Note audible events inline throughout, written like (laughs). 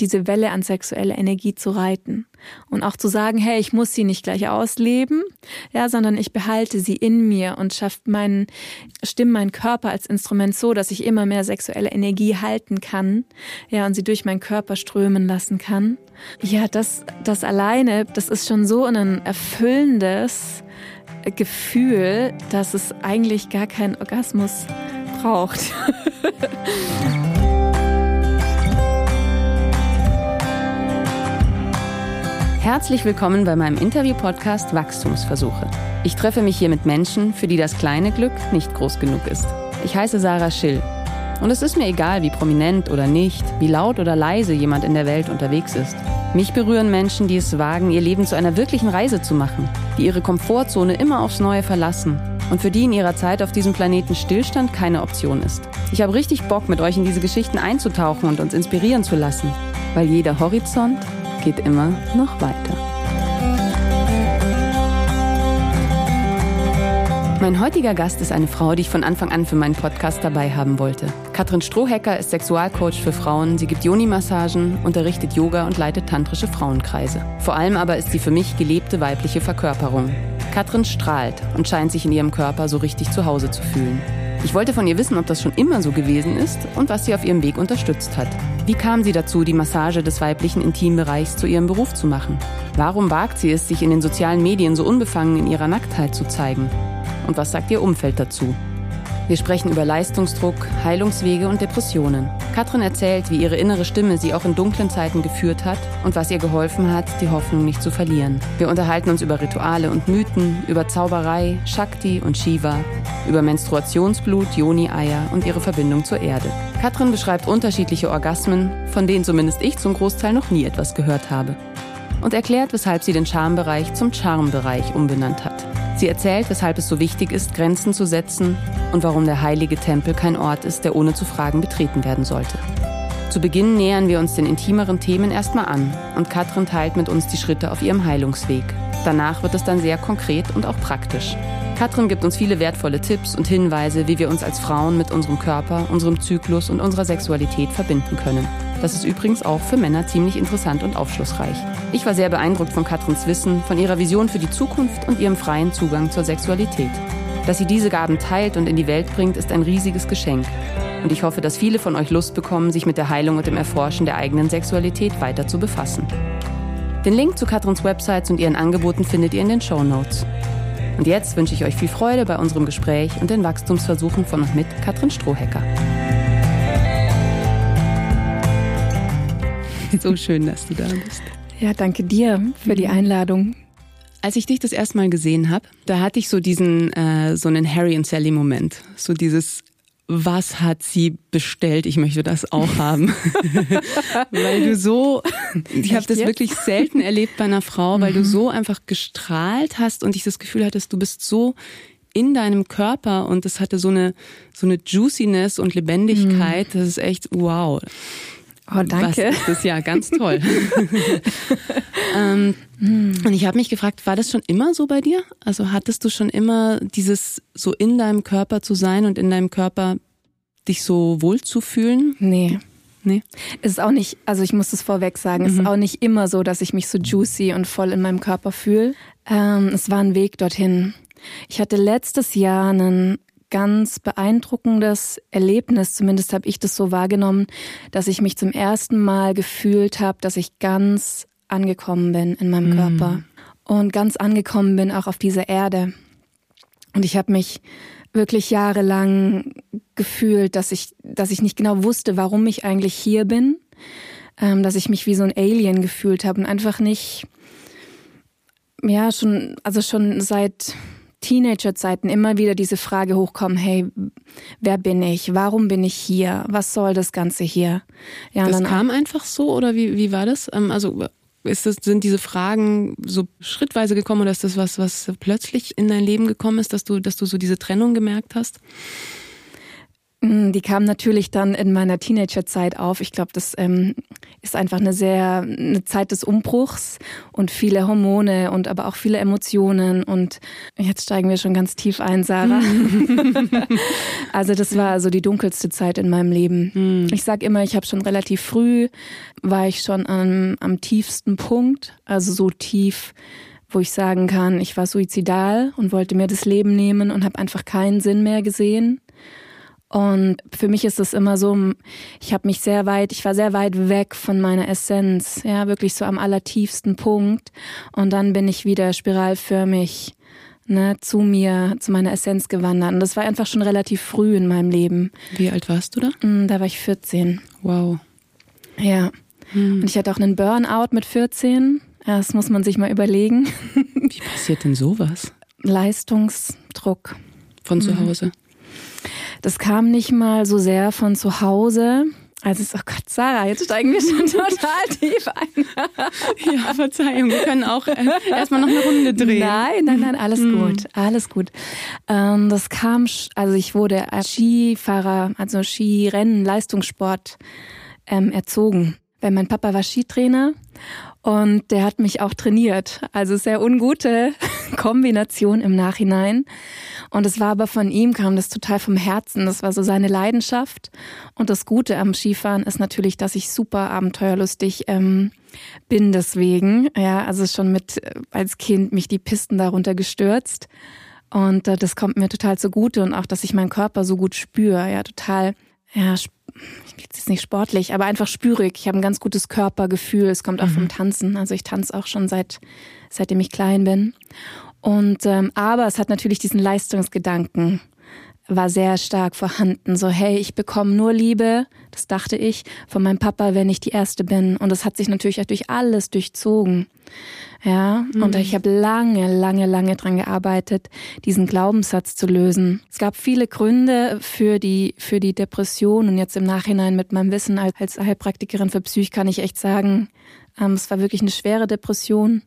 diese Welle an sexueller Energie zu reiten und auch zu sagen, hey, ich muss sie nicht gleich ausleben, ja, sondern ich behalte sie in mir und schafft meinen, stimme meinen Körper als Instrument so, dass ich immer mehr sexuelle Energie halten kann, ja, und sie durch meinen Körper strömen lassen kann. Ja, das, das alleine, das ist schon so ein erfüllendes Gefühl, dass es eigentlich gar keinen Orgasmus braucht. (laughs) Herzlich willkommen bei meinem Interview-Podcast Wachstumsversuche. Ich treffe mich hier mit Menschen, für die das kleine Glück nicht groß genug ist. Ich heiße Sarah Schill. Und es ist mir egal, wie prominent oder nicht, wie laut oder leise jemand in der Welt unterwegs ist. Mich berühren Menschen, die es wagen, ihr Leben zu einer wirklichen Reise zu machen, die ihre Komfortzone immer aufs Neue verlassen und für die in ihrer Zeit auf diesem Planeten Stillstand keine Option ist. Ich habe richtig Bock, mit euch in diese Geschichten einzutauchen und uns inspirieren zu lassen, weil jeder Horizont geht immer noch weiter. Mein heutiger Gast ist eine Frau, die ich von Anfang an für meinen Podcast dabei haben wollte. Katrin Strohhecker ist Sexualcoach für Frauen. Sie gibt Yoni-Massagen, unterrichtet Yoga und leitet tantrische Frauenkreise. Vor allem aber ist sie für mich gelebte weibliche Verkörperung. Katrin strahlt und scheint sich in ihrem Körper so richtig zu Hause zu fühlen. Ich wollte von ihr wissen, ob das schon immer so gewesen ist und was sie auf ihrem Weg unterstützt hat. Wie kam sie dazu, die Massage des weiblichen Intimbereichs zu ihrem Beruf zu machen? Warum wagt sie es, sich in den sozialen Medien so unbefangen in ihrer Nacktheit zu zeigen? Und was sagt ihr Umfeld dazu? Wir sprechen über Leistungsdruck, Heilungswege und Depressionen. Katrin erzählt, wie ihre innere Stimme sie auch in dunklen Zeiten geführt hat und was ihr geholfen hat, die Hoffnung nicht zu verlieren. Wir unterhalten uns über Rituale und Mythen, über Zauberei, Shakti und Shiva, über Menstruationsblut, Joni-Eier und ihre Verbindung zur Erde. Katrin beschreibt unterschiedliche Orgasmen, von denen zumindest ich zum Großteil noch nie etwas gehört habe. Und erklärt, weshalb sie den Charmbereich zum Charmbereich umbenannt hat. Sie erzählt, weshalb es so wichtig ist, Grenzen zu setzen und warum der heilige Tempel kein Ort ist, der ohne zu fragen betreten werden sollte. Zu Beginn nähern wir uns den intimeren Themen erstmal an und Katrin teilt mit uns die Schritte auf ihrem Heilungsweg. Danach wird es dann sehr konkret und auch praktisch. Katrin gibt uns viele wertvolle Tipps und Hinweise, wie wir uns als Frauen mit unserem Körper, unserem Zyklus und unserer Sexualität verbinden können. Das ist übrigens auch für Männer ziemlich interessant und aufschlussreich. Ich war sehr beeindruckt von Katrins Wissen, von ihrer Vision für die Zukunft und ihrem freien Zugang zur Sexualität. Dass sie diese Gaben teilt und in die Welt bringt, ist ein riesiges Geschenk. Und ich hoffe, dass viele von euch Lust bekommen, sich mit der Heilung und dem Erforschen der eigenen Sexualität weiter zu befassen. Den Link zu Katrins Websites und ihren Angeboten findet ihr in den Show Notes. Und jetzt wünsche ich euch viel Freude bei unserem Gespräch und den Wachstumsversuchen von und mit Katrin Strohhecker. (laughs) So schön, dass du da bist. Ja, danke dir für die Einladung. Als ich dich das erste Mal gesehen habe, da hatte ich so diesen, äh, so einen Harry und Sally Moment. So dieses, was hat sie bestellt? Ich möchte das auch haben. (laughs) weil du so, (laughs) ich habe das jetzt? wirklich selten erlebt bei einer Frau, weil mhm. du so einfach gestrahlt hast und ich das Gefühl hattest, du bist so in deinem Körper und das hatte so eine, so eine Juiciness und Lebendigkeit. Mhm. Das ist echt wow. Oh, danke. Was ist das ja ganz toll. (laughs) ähm, und ich habe mich gefragt, war das schon immer so bei dir? Also hattest du schon immer dieses so in deinem Körper zu sein und in deinem Körper dich so wohl zu fühlen? Nee. Nee. Es ist auch nicht, also ich muss das vorweg sagen, mhm. es ist auch nicht immer so, dass ich mich so juicy und voll in meinem Körper fühle. Ähm, es war ein Weg dorthin. Ich hatte letztes Jahr einen ganz beeindruckendes Erlebnis, zumindest habe ich das so wahrgenommen, dass ich mich zum ersten Mal gefühlt habe, dass ich ganz angekommen bin in meinem mm. Körper und ganz angekommen bin auch auf dieser Erde. Und ich habe mich wirklich jahrelang gefühlt, dass ich, dass ich nicht genau wusste, warum ich eigentlich hier bin, ähm, dass ich mich wie so ein Alien gefühlt habe und einfach nicht, ja, schon, also schon seit Teenagerzeiten immer wieder diese Frage hochkommen, hey, wer bin ich? Warum bin ich hier? Was soll das Ganze hier? Ja, das kam einfach so oder wie, wie war das? Ähm, also ist das, sind diese Fragen so schrittweise gekommen oder ist das was, was plötzlich in dein Leben gekommen ist, dass du, dass du so diese Trennung gemerkt hast? Mm, die kam natürlich dann in meiner Teenagerzeit auf. Ich glaube, das ähm, ist einfach eine sehr eine Zeit des Umbruchs und viele Hormone und aber auch viele Emotionen. Und jetzt steigen wir schon ganz tief ein, Sarah. (laughs) also das war so die dunkelste Zeit in meinem Leben. Mhm. Ich sag immer, ich habe schon relativ früh war ich schon am, am tiefsten Punkt, also so tief wo ich sagen kann, ich war suizidal und wollte mir das Leben nehmen und habe einfach keinen Sinn mehr gesehen. Und für mich ist es immer so, ich habe mich sehr weit, ich war sehr weit weg von meiner Essenz, ja, wirklich so am allertiefsten Punkt. Und dann bin ich wieder spiralförmig ne, zu mir, zu meiner Essenz gewandert. Und das war einfach schon relativ früh in meinem Leben. Wie alt warst du da? Mm, da war ich 14. Wow. Ja. Hm. Und ich hatte auch einen Burnout mit 14. Ja, das muss man sich mal überlegen. Wie passiert denn sowas? (laughs) Leistungsdruck. Von zu mhm. Hause? Das kam nicht mal so sehr von zu Hause. Also, oh Gott, Sarah, jetzt steigen wir schon (laughs) total tief ein. ja, Verzeihung, wir können auch äh, erstmal noch eine Runde drehen. Nein, nein, nein, alles hm. gut, alles gut. Ähm, das kam, also ich wurde als Skifahrer, also Skirennen, Leistungssport ähm, erzogen. Weil mein Papa war Skitrainer und der hat mich auch trainiert. Also sehr ungute (laughs) Kombination im Nachhinein. Und es war aber von ihm, kam das total vom Herzen. Das war so seine Leidenschaft. Und das Gute am Skifahren ist natürlich, dass ich super abenteuerlustig ähm, bin deswegen. Ja, also schon mit äh, als Kind mich die Pisten darunter gestürzt. Und äh, das kommt mir total zugute und auch, dass ich meinen Körper so gut spüre. Ja, total, ja, jetzt nicht sportlich, aber einfach spürig. Ich habe ein ganz gutes Körpergefühl. Es kommt auch mhm. vom Tanzen. Also ich tanze auch schon seit seitdem ich klein bin. Und ähm, aber es hat natürlich diesen Leistungsgedanken war sehr stark vorhanden. So, hey, ich bekomme nur Liebe, das dachte ich, von meinem Papa, wenn ich die Erste bin. Und das hat sich natürlich durch alles durchzogen. Ja, mhm. und ich habe lange, lange, lange dran gearbeitet, diesen Glaubenssatz zu lösen. Es gab viele Gründe für die, für die Depression und jetzt im Nachhinein mit meinem Wissen als, als Heilpraktikerin für Psych kann ich echt sagen, ähm, es war wirklich eine schwere Depression.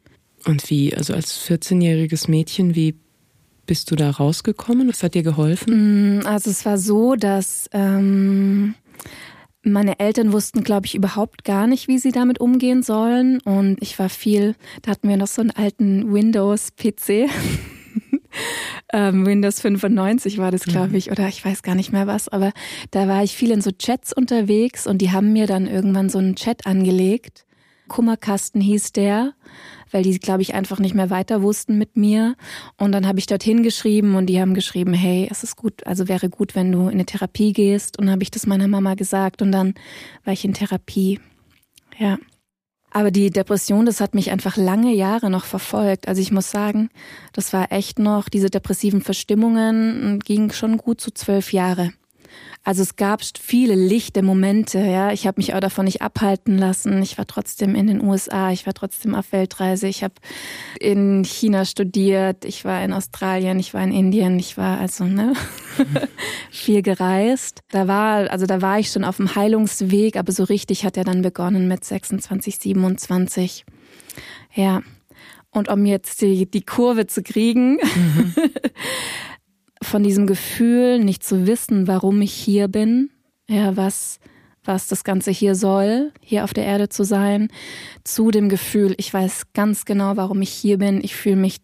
Und wie, also als 14-jähriges Mädchen, wie bist du da rausgekommen? Was hat dir geholfen? Mm, also es war so, dass ähm, meine Eltern wussten, glaube ich, überhaupt gar nicht, wie sie damit umgehen sollen. Und ich war viel, da hatten wir noch so einen alten Windows-PC. (laughs) ähm, Windows 95 war das, glaube mhm. ich, oder ich weiß gar nicht mehr was, aber da war ich viel in so Chats unterwegs und die haben mir dann irgendwann so einen Chat angelegt. Kummerkasten hieß der weil die, glaube ich, einfach nicht mehr weiter wussten mit mir. Und dann habe ich dorthin geschrieben und die haben geschrieben, hey, es ist gut, also wäre gut, wenn du in eine Therapie gehst. Und habe ich das meiner Mama gesagt und dann war ich in Therapie. Ja. Aber die Depression, das hat mich einfach lange Jahre noch verfolgt. Also ich muss sagen, das war echt noch, diese depressiven Verstimmungen ging schon gut zu zwölf Jahre. Also es gab viele lichte Momente, ja. Ich habe mich auch davon nicht abhalten lassen. Ich war trotzdem in den USA, ich war trotzdem auf Weltreise, ich habe in China studiert, ich war in Australien, ich war in Indien, ich war also ne (laughs) viel gereist. Da war also da war ich schon auf dem Heilungsweg, aber so richtig hat er dann begonnen mit 26, 27. Ja. Und um jetzt die, die Kurve zu kriegen, mhm. (laughs) von diesem Gefühl, nicht zu wissen, warum ich hier bin, ja, was, was das Ganze hier soll, hier auf der Erde zu sein, zu dem Gefühl, ich weiß ganz genau, warum ich hier bin. Ich fühle mich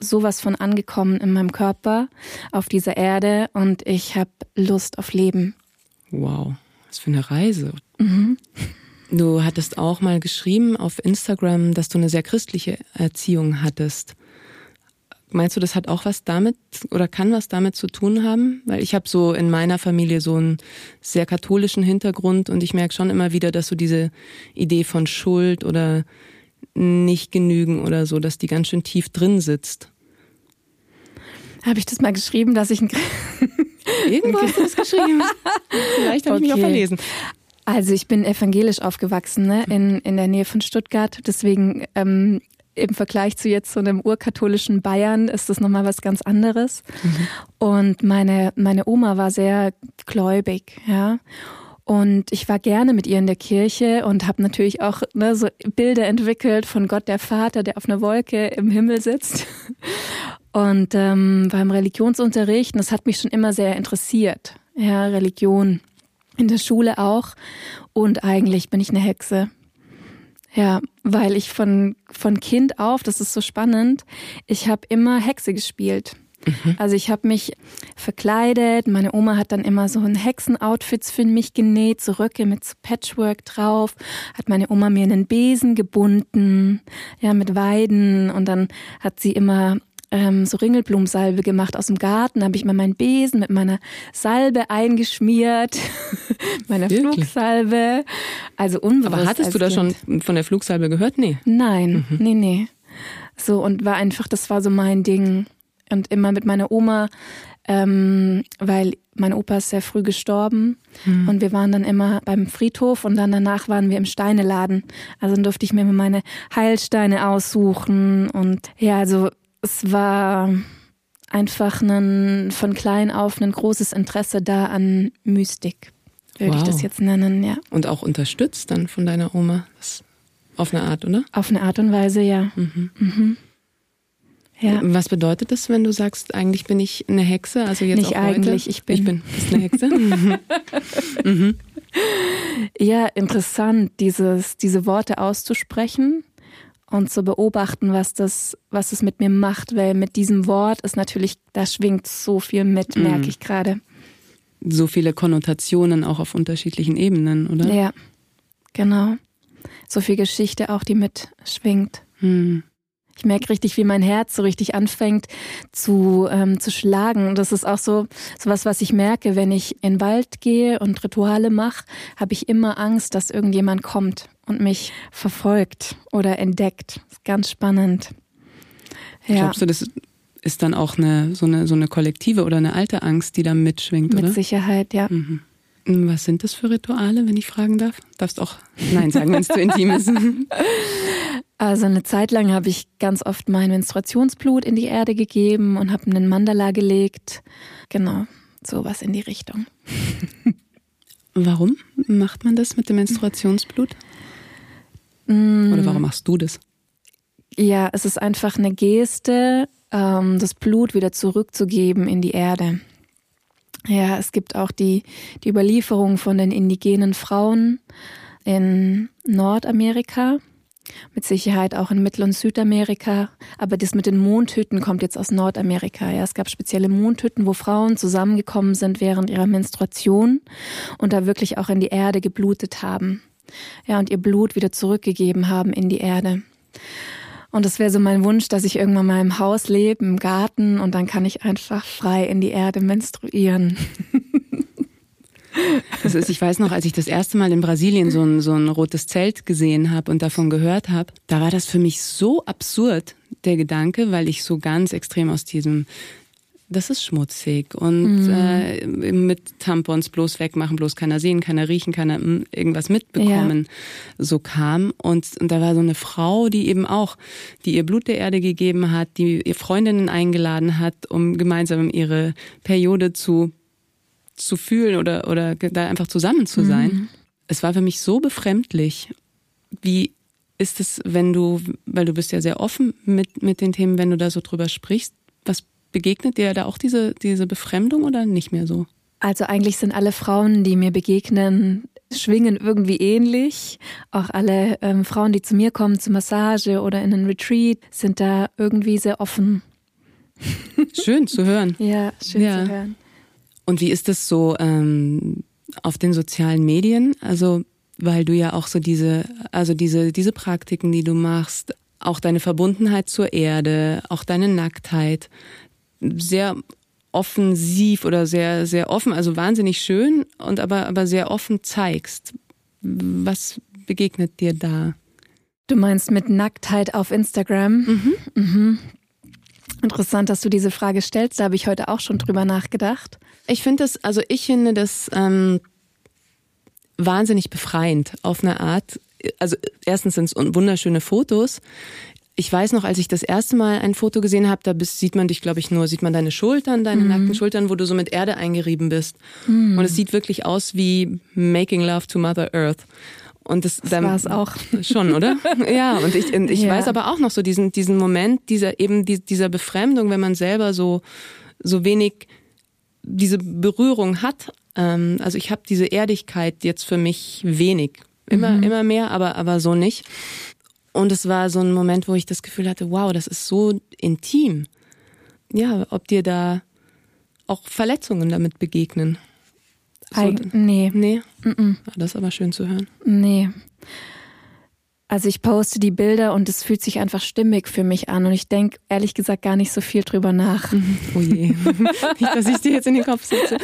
sowas von angekommen in meinem Körper auf dieser Erde und ich habe Lust auf Leben. Wow, was für eine Reise. Mhm. Du hattest auch mal geschrieben auf Instagram, dass du eine sehr christliche Erziehung hattest. Meinst du, das hat auch was damit oder kann was damit zu tun haben? Weil ich habe so in meiner Familie so einen sehr katholischen Hintergrund und ich merke schon immer wieder, dass so diese Idee von Schuld oder nicht genügen oder so, dass die ganz schön tief drin sitzt. Habe ich das mal geschrieben, dass ich ein (laughs) Irgendwo hast du das geschrieben. Vielleicht habe okay. ich mich auch verlesen. Also ich bin evangelisch aufgewachsen, ne? in, in der Nähe von Stuttgart. Deswegen ähm, im Vergleich zu jetzt so einem urkatholischen Bayern ist das nochmal was ganz anderes. Mhm. Und meine, meine Oma war sehr gläubig, ja. Und ich war gerne mit ihr in der Kirche und habe natürlich auch ne, so Bilder entwickelt von Gott der Vater, der auf einer Wolke im Himmel sitzt. (laughs) Und ähm, war im Religionsunterricht und das hat mich schon immer sehr interessiert. ja, Religion. In der Schule auch. Und eigentlich bin ich eine Hexe. Ja, weil ich von, von Kind auf, das ist so spannend, ich habe immer Hexe gespielt. Mhm. Also ich habe mich verkleidet. Meine Oma hat dann immer so ein Hexenoutfits für mich genäht, so Röcke mit so Patchwork drauf. Hat meine Oma mir einen Besen gebunden, ja mit Weiden und dann hat sie immer ähm, so Ringelblumensalbe gemacht aus dem Garten. Da habe ich mal meinen Besen mit meiner Salbe eingeschmiert, (laughs) meiner Wirklich? Flugsalbe. Also unbewusst. Aber hattest du da kind. schon von der Flugsalbe gehört? Nee. Nein, mhm. nee, nee. So und war einfach, das war so mein Ding. Und immer mit meiner Oma, ähm, weil mein Opa ist sehr früh gestorben mhm. und wir waren dann immer beim Friedhof und dann danach waren wir im Steineladen. Also dann durfte ich mir meine Heilsteine aussuchen und ja, also es war einfach ein, von klein auf ein großes Interesse da an Mystik, würde wow. ich das jetzt nennen, ja. Und auch unterstützt dann von deiner Oma, das auf eine Art, oder? Auf eine Art und Weise, ja. Mhm. Mhm. Ja. Was bedeutet das, wenn du sagst, eigentlich bin ich eine Hexe? Also jetzt Nicht eigentlich, ich bin. Ich bin bist (laughs) eine Hexe. mhm. Ja, interessant, dieses, diese Worte auszusprechen und zu beobachten, was das, was es mit mir macht, weil mit diesem Wort ist natürlich, da schwingt so viel mit, mhm. merke ich gerade. So viele Konnotationen auch auf unterschiedlichen Ebenen, oder? Ja, genau. So viel Geschichte auch, die mitschwingt. Mhm. Ich merke richtig, wie mein Herz so richtig anfängt zu, ähm, zu schlagen. Und das ist auch so, so was, was ich merke, wenn ich in den Wald gehe und Rituale mache, habe ich immer Angst, dass irgendjemand kommt und mich verfolgt oder entdeckt. Ist ganz spannend. Ja. Glaubst du, das ist dann auch eine so eine so eine kollektive oder eine alte Angst, die da mitschwingt, Mit oder? Mit Sicherheit, ja. Mhm. Was sind das für Rituale, wenn ich fragen darf? Darfst auch Nein sagen, wenn es zu intim ist. (laughs) Also eine Zeit lang habe ich ganz oft mein Menstruationsblut in die Erde gegeben und habe einen Mandala gelegt. Genau, sowas in die Richtung. (laughs) Warum macht man das mit dem Menstruationsblut? Mm. Oder warum machst du das? Ja, es ist einfach eine Geste, ähm, das Blut wieder zurückzugeben in die Erde. Ja, es gibt auch die, die Überlieferung von den indigenen Frauen in Nordamerika, mit Sicherheit auch in Mittel- und Südamerika. Aber das mit den Mondhütten kommt jetzt aus Nordamerika. Ja, es gab spezielle Mondhütten, wo Frauen zusammengekommen sind während ihrer Menstruation und da wirklich auch in die Erde geblutet haben. Ja, und ihr Blut wieder zurückgegeben haben in die Erde. Und es wäre so mein Wunsch, dass ich irgendwann mal im Haus lebe, im Garten und dann kann ich einfach frei in die Erde menstruieren. (laughs) Das ist, ich weiß noch, als ich das erste Mal in Brasilien so ein, so ein rotes Zelt gesehen habe und davon gehört habe, da war das für mich so absurd, der Gedanke, weil ich so ganz extrem aus diesem das ist schmutzig und mhm. äh, mit Tampons bloß wegmachen, bloß keiner sehen, keiner riechen, keiner hm, irgendwas mitbekommen, ja. so kam. Und, und da war so eine Frau, die eben auch, die ihr Blut der Erde gegeben hat, die ihr Freundinnen eingeladen hat, um gemeinsam ihre Periode zu zu fühlen oder, oder da einfach zusammen zu sein. Mhm. Es war für mich so befremdlich. Wie ist es, wenn du, weil du bist ja sehr offen mit, mit den Themen, wenn du da so drüber sprichst, was begegnet dir da auch diese, diese Befremdung oder nicht mehr so? Also eigentlich sind alle Frauen, die mir begegnen, schwingen irgendwie ähnlich. Auch alle ähm, Frauen, die zu mir kommen zur Massage oder in einen Retreat, sind da irgendwie sehr offen. (laughs) Schön zu hören. ja, schön ja. zu hören. Und wie ist es so ähm, auf den sozialen Medien? Also weil du ja auch so diese, also diese, diese Praktiken, die du machst, auch deine Verbundenheit zur Erde, auch deine Nacktheit, sehr offensiv oder sehr, sehr offen, also wahnsinnig schön und aber, aber sehr offen zeigst. Was begegnet dir da? Du meinst mit Nacktheit auf Instagram? Mhm. Mhm. Interessant, dass du diese Frage stellst. Da habe ich heute auch schon drüber nachgedacht. Ich finde das, also ich finde das ähm, wahnsinnig befreiend auf eine Art. Also erstens sind es wunderschöne Fotos. Ich weiß noch, als ich das erste Mal ein Foto gesehen habe, da bist, sieht man dich, glaube ich, nur, sieht man deine Schultern, deine mhm. nackten Schultern, wo du so mit Erde eingerieben bist. Mhm. Und es sieht wirklich aus wie Making Love to Mother Earth. Und das, das war es auch. (laughs) Schon, oder? ja, und ich, und ich ja. weiß aber auch noch so diesen, diesen Moment, dieser, eben dieser Befremdung, wenn man selber so, so wenig diese Berührung hat, Ähm, also ich habe diese Erdigkeit jetzt für mich wenig. Immer, mhm. immer mehr, aber, aber so nicht. Und es war so ein Moment, wo ich das Gefühl hatte, wow, das ist so intim. Ja, ob dir da auch Verletzungen damit begegnen. So, Eig nee. Nee? Mm -mm. Das ist aber schön zu hören. Nee. Also ich poste die Bilder und es fühlt sich einfach stimmig für mich an und ich denke ehrlich gesagt gar nicht so viel drüber nach. (laughs) Oh je. (laughs) nicht, dass ich dir jetzt in den Kopf sitze.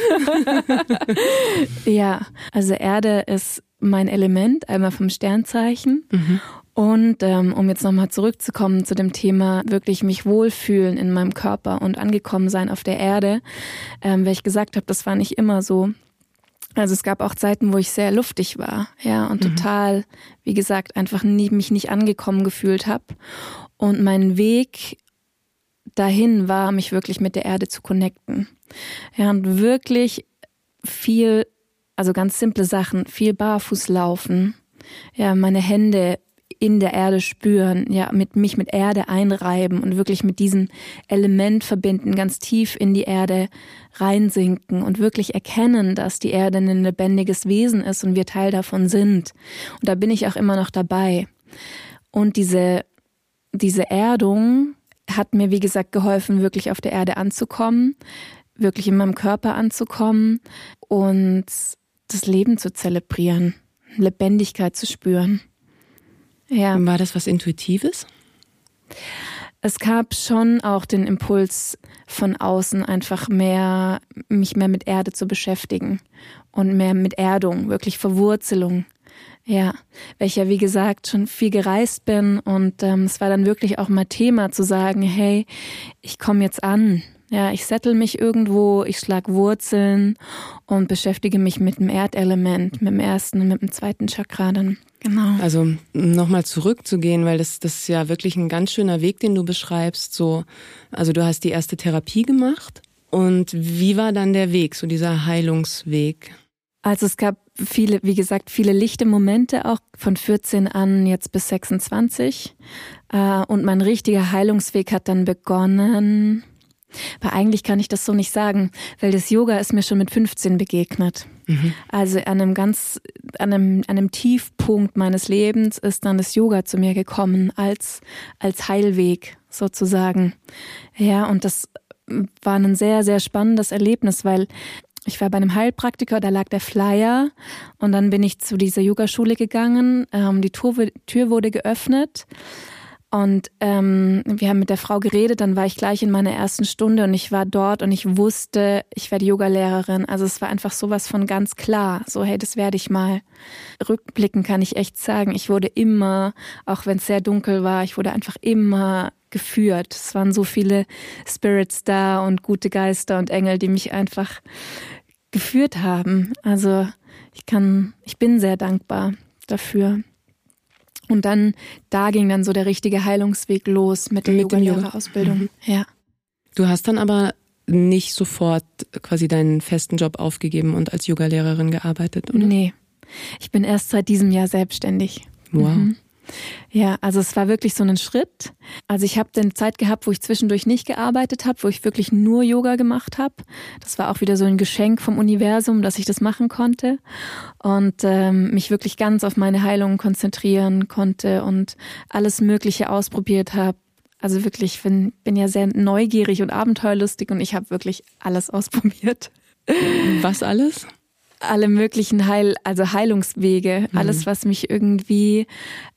(laughs) ja, also Erde ist mein Element, einmal vom Sternzeichen. Mhm. Und ähm, um jetzt nochmal zurückzukommen zu dem Thema, wirklich mich wohlfühlen in meinem Körper und angekommen sein auf der Erde, ähm, weil ich gesagt habe, das war nicht immer so. Also es gab auch Zeiten, wo ich sehr luftig war, ja, und mhm. total, wie gesagt, einfach nie, mich nicht angekommen gefühlt habe. Und mein Weg dahin war, mich wirklich mit der Erde zu connecten. Ja, und wirklich viel, also ganz simple Sachen, viel barfuß laufen, ja, meine Hände in der Erde spüren, ja, mit mich mit Erde einreiben und wirklich mit diesem Element verbinden, ganz tief in die Erde reinsinken und wirklich erkennen, dass die Erde ein lebendiges Wesen ist und wir Teil davon sind. Und da bin ich auch immer noch dabei. Und diese, diese Erdung hat mir, wie gesagt, geholfen, wirklich auf der Erde anzukommen, wirklich in meinem Körper anzukommen und das Leben zu zelebrieren, Lebendigkeit zu spüren. Ja. War das was Intuitives? Es gab schon auch den Impuls von außen, einfach mehr, mich mehr mit Erde zu beschäftigen und mehr mit Erdung, wirklich Verwurzelung. Ja, weil ich ja wie gesagt schon viel gereist bin und ähm, es war dann wirklich auch mal Thema zu sagen, hey, ich komme jetzt an, ja, ich settle mich irgendwo, ich schlag Wurzeln und beschäftige mich mit dem Erdelement, mit dem ersten und mit dem zweiten Chakra dann. Genau. Also nochmal zurückzugehen, weil das, das ist ja wirklich ein ganz schöner Weg, den du beschreibst. So, also du hast die erste Therapie gemacht. Und wie war dann der Weg, so dieser Heilungsweg? Also es gab viele, wie gesagt, viele lichte Momente auch von 14 an jetzt bis 26. Äh, und mein richtiger Heilungsweg hat dann begonnen aber eigentlich kann ich das so nicht sagen, weil das Yoga ist mir schon mit 15 begegnet. Mhm. Also an einem ganz, an einem, an einem Tiefpunkt meines Lebens ist dann das Yoga zu mir gekommen als, als Heilweg sozusagen. Ja, und das war ein sehr, sehr spannendes Erlebnis, weil ich war bei einem Heilpraktiker, da lag der Flyer und dann bin ich zu dieser Yogaschule gegangen. Ähm, die Tür, Tür wurde geöffnet und ähm, wir haben mit der Frau geredet, dann war ich gleich in meiner ersten Stunde und ich war dort und ich wusste, ich werde Yogalehrerin. Also es war einfach sowas von ganz klar. So, hey, das werde ich mal. Rückblicken kann ich echt sagen, ich wurde immer, auch wenn es sehr dunkel war, ich wurde einfach immer geführt. Es waren so viele Spirits da und gute Geister und Engel, die mich einfach geführt haben. Also ich kann, ich bin sehr dankbar dafür. Und dann, da ging dann so der richtige Heilungsweg los mit der Yoga-Lehrerausbildung. Mhm. Ja. Du hast dann aber nicht sofort quasi deinen festen Job aufgegeben und als Yogalehrerin gearbeitet, oder? Nee. Ich bin erst seit diesem Jahr selbstständig. Wow. Mhm. Ja, also es war wirklich so ein Schritt. Also ich habe dann Zeit gehabt, wo ich zwischendurch nicht gearbeitet habe, wo ich wirklich nur Yoga gemacht habe. Das war auch wieder so ein Geschenk vom Universum, dass ich das machen konnte und ähm, mich wirklich ganz auf meine Heilung konzentrieren konnte und alles Mögliche ausprobiert habe. Also wirklich, bin, bin ja sehr neugierig und abenteuerlustig und ich habe wirklich alles (laughs) ausprobiert. Was alles? Alle möglichen Heil, also Heilungswege, mhm. alles, was mich irgendwie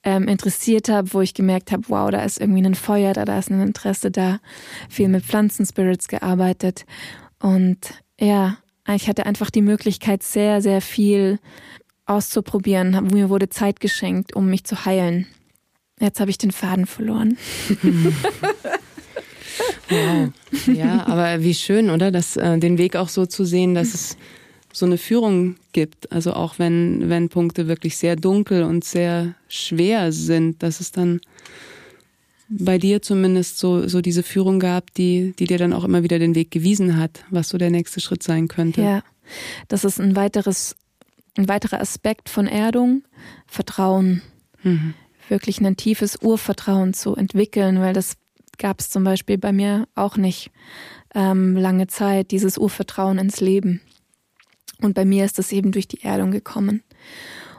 ähm, interessiert hat, wo ich gemerkt habe, wow, da ist irgendwie ein Feuer da, da ist ein Interesse da, viel mit Pflanzenspirits gearbeitet und ja, ich hatte einfach die Möglichkeit, sehr, sehr viel auszuprobieren. Mir wurde Zeit geschenkt, um mich zu heilen. Jetzt habe ich den Faden verloren. (laughs) wow. Ja, aber wie schön, oder? Das, äh, den Weg auch so zu sehen, dass es so eine Führung gibt. Also auch wenn, wenn Punkte wirklich sehr dunkel und sehr schwer sind, dass es dann bei dir zumindest so, so diese Führung gab, die, die dir dann auch immer wieder den Weg gewiesen hat, was so der nächste Schritt sein könnte. Ja, das ist ein weiteres, ein weiterer Aspekt von Erdung, Vertrauen. Mhm. Wirklich ein tiefes Urvertrauen zu entwickeln, weil das gab es zum Beispiel bei mir auch nicht ähm, lange Zeit, dieses Urvertrauen ins Leben. Und bei mir ist das eben durch die Erdung gekommen.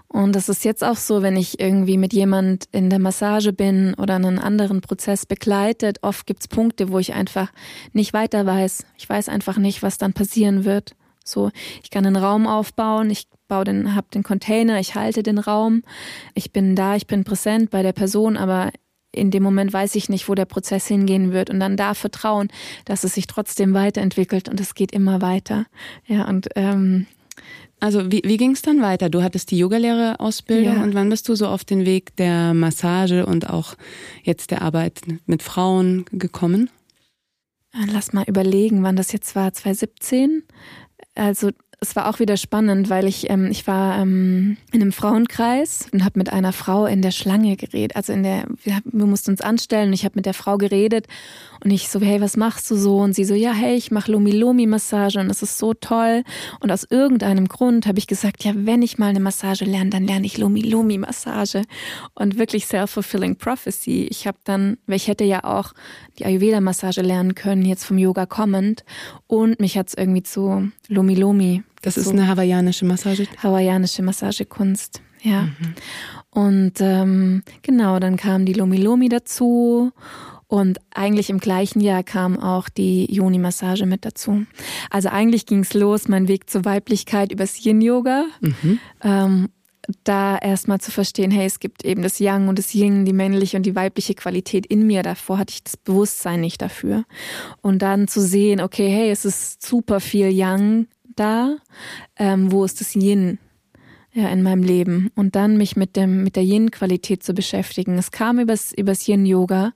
Und das ist jetzt auch so, wenn ich irgendwie mit jemand in der Massage bin oder einen anderen Prozess begleitet. Oft gibt's Punkte, wo ich einfach nicht weiter weiß. Ich weiß einfach nicht, was dann passieren wird. So, ich kann einen Raum aufbauen, ich baue den, hab den Container, ich halte den Raum, ich bin da, ich bin präsent bei der Person, aber in dem Moment weiß ich nicht, wo der Prozess hingehen wird und dann da vertrauen, dass es sich trotzdem weiterentwickelt und es geht immer weiter. Ja, und ähm, also wie, wie ging es dann weiter? Du hattest die Yogalehrerausbildung ja. und wann bist du so auf den Weg der Massage und auch jetzt der Arbeit mit Frauen gekommen? Lass mal überlegen, wann das jetzt war. 2017. Also es war auch wieder spannend, weil ich ähm, ich war ähm, in einem Frauenkreis und habe mit einer Frau in der Schlange geredet. Also in der wir, wir mussten uns anstellen und ich habe mit der Frau geredet und ich so hey was machst du so und sie so ja hey ich mache Lomi Lomi Massage und das ist so toll und aus irgendeinem Grund habe ich gesagt ja wenn ich mal eine Massage lerne dann lerne ich Lomi Lomi Massage und wirklich self fulfilling prophecy. Ich habe dann weil ich hätte ja auch die Ayurveda Massage lernen können jetzt vom Yoga kommend und mich hat's irgendwie zu Lomi Lomi das ist so eine hawaiianische Massage. Hawaiianische Massagekunst, ja. Mhm. Und ähm, genau, dann kam die Lomi Lomi dazu und eigentlich im gleichen Jahr kam auch die Yoni-Massage mit dazu. Also eigentlich ging's los, mein Weg zur Weiblichkeit übers Yin-Yoga. Mhm. Ähm, da erstmal zu verstehen, hey, es gibt eben das Yang und das Yin, die männliche und die weibliche Qualität in mir. Davor hatte ich das Bewusstsein nicht dafür. Und dann zu sehen, okay, hey, es ist super viel Yang da, ähm, wo ist das Yin ja, in meinem Leben und dann mich mit dem mit der Yin-Qualität zu beschäftigen. Es kam übers übers Yin-Yoga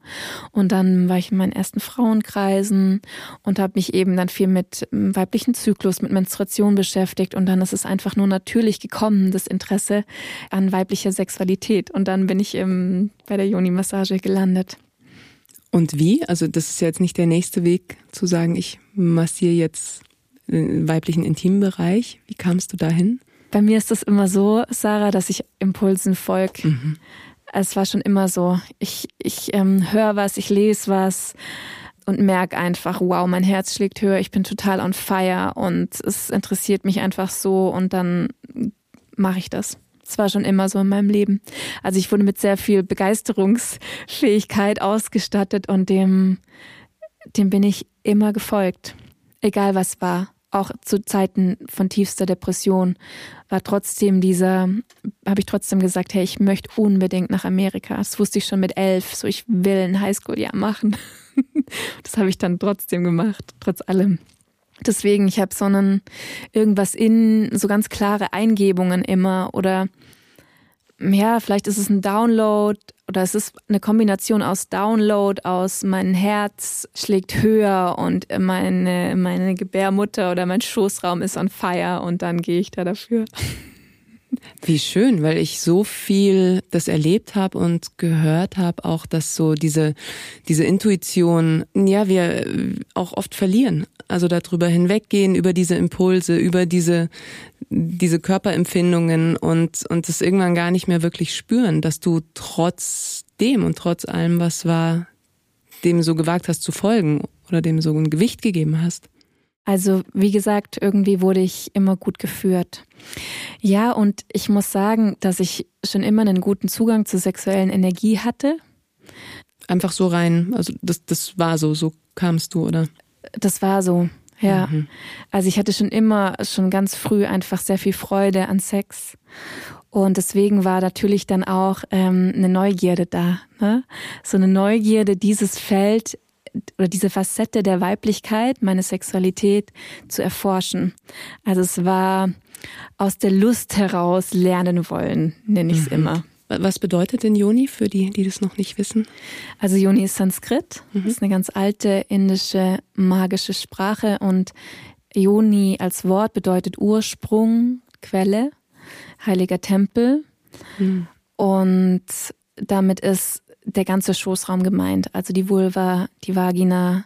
und dann war ich in meinen ersten Frauenkreisen und habe mich eben dann viel mit ähm, weiblichen Zyklus, mit Menstruation beschäftigt und dann ist es einfach nur natürlich gekommen, das Interesse an weiblicher Sexualität und dann bin ich im, bei der Yoni-Massage gelandet. Und wie? Also das ist jetzt nicht der nächste Weg zu sagen, ich massiere jetzt weiblichen Intimbereich. Wie kamst du dahin? Bei mir ist es immer so, Sarah, dass ich Impulsen folge. Mhm. Es war schon immer so. Ich, ich ähm, höre was, ich lese was und merke einfach, wow, mein Herz schlägt höher, ich bin total on fire und es interessiert mich einfach so und dann mache ich das. Es war schon immer so in meinem Leben. Also ich wurde mit sehr viel Begeisterungsfähigkeit ausgestattet und dem, dem bin ich immer gefolgt. Egal was war auch zu Zeiten von tiefster Depression war trotzdem dieser, habe ich trotzdem gesagt, hey, ich möchte unbedingt nach Amerika. Das wusste ich schon mit elf, so ich will ein Highschool-Jahr machen. (laughs) das habe ich dann trotzdem gemacht, trotz allem. Deswegen, ich habe so einen irgendwas in, so ganz klare Eingebungen immer oder ja, vielleicht ist es ein Download oder es ist eine Kombination aus Download, aus mein Herz schlägt höher und meine, meine Gebärmutter oder mein Schoßraum ist on fire und dann gehe ich da dafür. Wie schön, weil ich so viel das erlebt habe und gehört habe, auch dass so diese diese Intuition, ja, wir auch oft verlieren, also darüber hinweggehen über diese Impulse, über diese diese Körperempfindungen und und es irgendwann gar nicht mehr wirklich spüren, dass du trotzdem und trotz allem, was war, dem so gewagt hast zu folgen oder dem so ein Gewicht gegeben hast. Also wie gesagt, irgendwie wurde ich immer gut geführt. Ja, und ich muss sagen, dass ich schon immer einen guten Zugang zur sexuellen Energie hatte. Einfach so rein, also das, das war so, so kamst du, oder? Das war so, ja. Mhm. Also ich hatte schon immer, schon ganz früh einfach sehr viel Freude an Sex. Und deswegen war natürlich dann auch ähm, eine Neugierde da. Ne? So eine Neugierde, dieses Feld oder diese Facette der Weiblichkeit, meine Sexualität zu erforschen. Also es war aus der Lust heraus lernen wollen, nenne ich es mhm. immer. Was bedeutet denn Yoni für die, die das noch nicht wissen? Also Yoni ist Sanskrit, mhm. ist eine ganz alte indische magische Sprache und Yoni als Wort bedeutet Ursprung, Quelle, heiliger Tempel. Mhm. Und damit ist der ganze Schoßraum gemeint. Also die Vulva, die Vagina,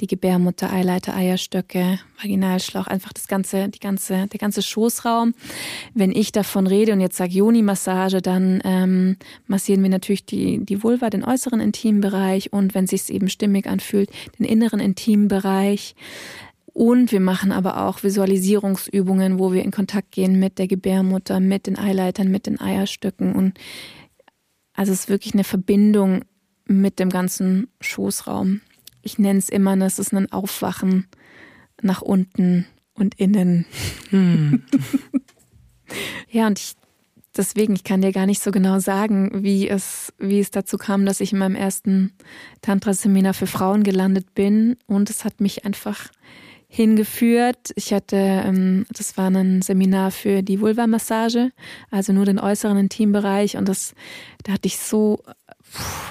die Gebärmutter, Eileiter, Eierstöcke, Vaginalschlauch, einfach das ganze, die ganze, der ganze Schoßraum. Wenn ich davon rede und jetzt sage Joni-Massage, dann ähm, massieren wir natürlich die, die Vulva, den äußeren Intimbereich und wenn sich eben stimmig anfühlt, den inneren Intimbereich. Und wir machen aber auch Visualisierungsübungen, wo wir in Kontakt gehen mit der Gebärmutter, mit den Eileitern, mit den Eierstöcken. Und also es ist wirklich eine Verbindung mit dem ganzen Schoßraum. Ich nenne es immer, es ist ein Aufwachen nach unten und innen. Hm. (laughs) ja, und ich deswegen, ich kann dir gar nicht so genau sagen, wie es, wie es dazu kam, dass ich in meinem ersten Tantra-Seminar für Frauen gelandet bin. Und es hat mich einfach hingeführt. Ich hatte, ähm, das war ein Seminar für die Vulva-Massage, also nur den äußeren Intimbereich. Und das, da hatte ich so,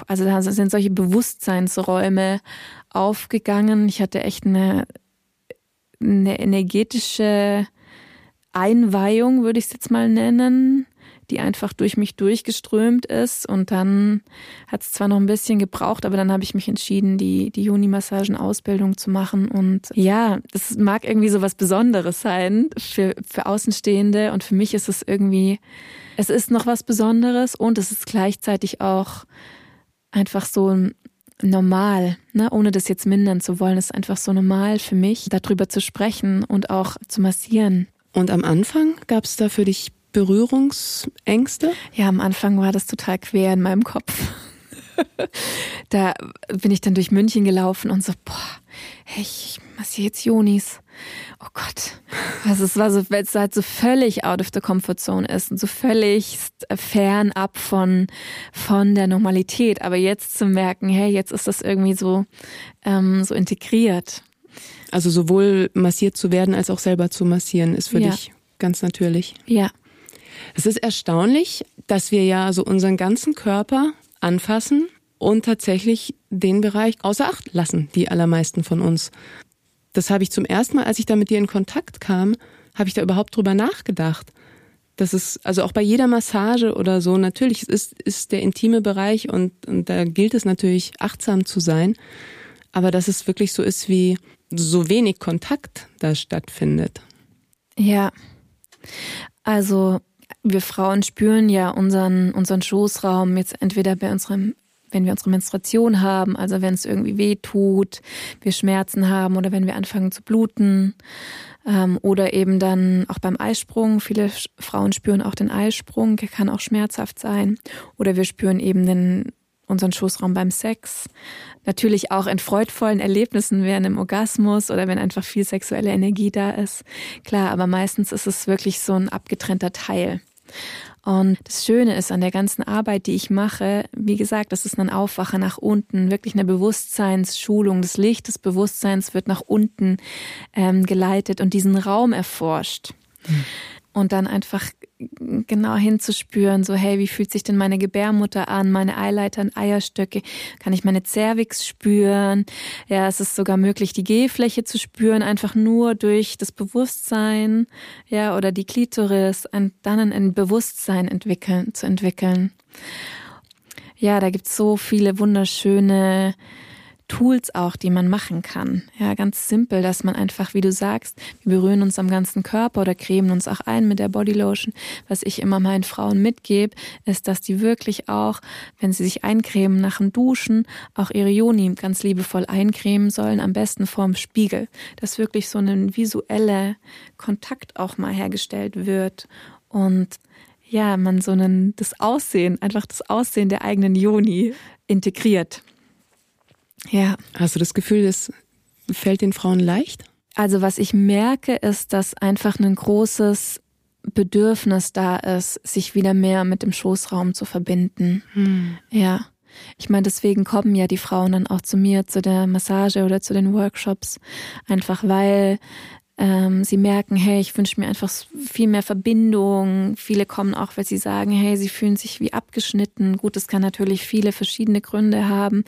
also da sind solche Bewusstseinsräume aufgegangen. Ich hatte echt eine, eine energetische Einweihung, würde ich es jetzt mal nennen die einfach durch mich durchgeströmt ist. Und dann hat es zwar noch ein bisschen gebraucht, aber dann habe ich mich entschieden, die, die Juni-Massagen-Ausbildung zu machen. Und ja, das mag irgendwie so was Besonderes sein für, für Außenstehende. Und für mich ist es irgendwie, es ist noch was Besonderes und es ist gleichzeitig auch einfach so normal, ne? ohne das jetzt mindern zu wollen. Es ist einfach so normal für mich, darüber zu sprechen und auch zu massieren. Und am Anfang gab es da für dich Berührungsängste? Ja, am Anfang war das total quer in meinem Kopf. (laughs) da bin ich dann durch München gelaufen und so, boah, hey, ich massiere jetzt Jonis. Oh Gott. Also es war so, weil es halt so völlig out of the comfort zone ist und so völlig fernab von, von der Normalität. Aber jetzt zu merken, hey, jetzt ist das irgendwie so, ähm, so integriert. Also sowohl massiert zu werden als auch selber zu massieren ist für ja. dich ganz natürlich. Ja. Es ist erstaunlich, dass wir ja so unseren ganzen Körper anfassen und tatsächlich den Bereich außer Acht lassen, die allermeisten von uns. Das habe ich zum ersten Mal, als ich da mit dir in Kontakt kam, habe ich da überhaupt drüber nachgedacht. Das ist also auch bei jeder Massage oder so, natürlich ist, ist der intime Bereich und, und da gilt es natürlich achtsam zu sein, aber dass es wirklich so ist, wie so wenig Kontakt da stattfindet. Ja, also wir Frauen spüren ja unseren, unseren Schoßraum jetzt entweder bei unserem wenn wir unsere Menstruation haben, also wenn es irgendwie weh tut, wir Schmerzen haben oder wenn wir anfangen zu bluten ähm, oder eben dann auch beim Eisprung. Viele Frauen spüren auch den Eisprung, der kann auch schmerzhaft sein oder wir spüren eben den unseren Schoßraum beim Sex. Natürlich auch in freudvollen Erlebnissen während im Orgasmus oder wenn einfach viel sexuelle Energie da ist. Klar, aber meistens ist es wirklich so ein abgetrennter Teil. Und das Schöne ist an der ganzen Arbeit, die ich mache, wie gesagt, das ist ein Aufwacher nach unten, wirklich eine Bewusstseinsschulung. Das Licht des Bewusstseins wird nach unten ähm, geleitet und diesen Raum erforscht. Mhm und dann einfach genau hinzuspüren, so hey, wie fühlt sich denn meine Gebärmutter an, meine Eileiter und Eierstöcke, kann ich meine Cervix spüren? Ja, es ist sogar möglich, die G-Fläche zu spüren, einfach nur durch das Bewusstsein, ja, oder die Klitoris, und dann ein Bewusstsein entwickeln, zu entwickeln. Ja, da gibt's so viele wunderschöne Tools auch, die man machen kann. Ja, ganz simpel, dass man einfach, wie du sagst, wir berühren uns am ganzen Körper oder cremen uns auch ein mit der Bodylotion. Was ich immer meinen Frauen mitgebe, ist, dass die wirklich auch, wenn sie sich eincremen nach dem Duschen, auch ihre Joni ganz liebevoll eincremen sollen, am besten vorm Spiegel, dass wirklich so ein visueller Kontakt auch mal hergestellt wird und ja, man so einen, das Aussehen, einfach das Aussehen der eigenen Joni integriert. Ja. Hast du das Gefühl, das fällt den Frauen leicht? Also was ich merke, ist, dass einfach ein großes Bedürfnis da ist, sich wieder mehr mit dem Schoßraum zu verbinden. Hm. Ja. Ich meine, deswegen kommen ja die Frauen dann auch zu mir, zu der Massage oder zu den Workshops, einfach weil ähm, sie merken, hey, ich wünsche mir einfach viel mehr Verbindung. Viele kommen auch, weil sie sagen, hey, sie fühlen sich wie abgeschnitten. Gut, es kann natürlich viele verschiedene Gründe haben,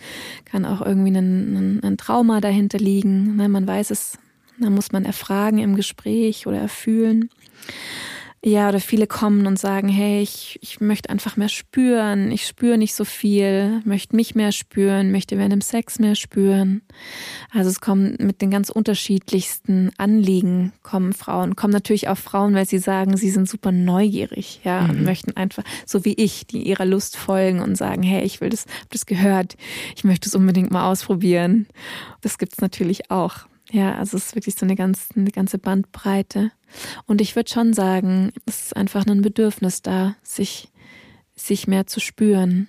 kann auch irgendwie ein, ein, ein Trauma dahinter liegen. Ne, man weiß es, da muss man erfragen im Gespräch oder erfühlen. Ja, oder viele kommen und sagen, hey, ich, ich möchte einfach mehr spüren, ich spüre nicht so viel, möchte mich mehr spüren, möchte während dem Sex mehr spüren. Also es kommen mit den ganz unterschiedlichsten Anliegen kommen Frauen, kommen natürlich auch Frauen, weil sie sagen, sie sind super neugierig, ja, mhm. und möchten einfach, so wie ich, die ihrer Lust folgen und sagen, hey, ich will das, hab das gehört, ich möchte es unbedingt mal ausprobieren. Das gibt's natürlich auch. Ja, also es ist wirklich so eine, ganz, eine ganze Bandbreite. Und ich würde schon sagen, es ist einfach ein Bedürfnis da, sich, sich mehr zu spüren.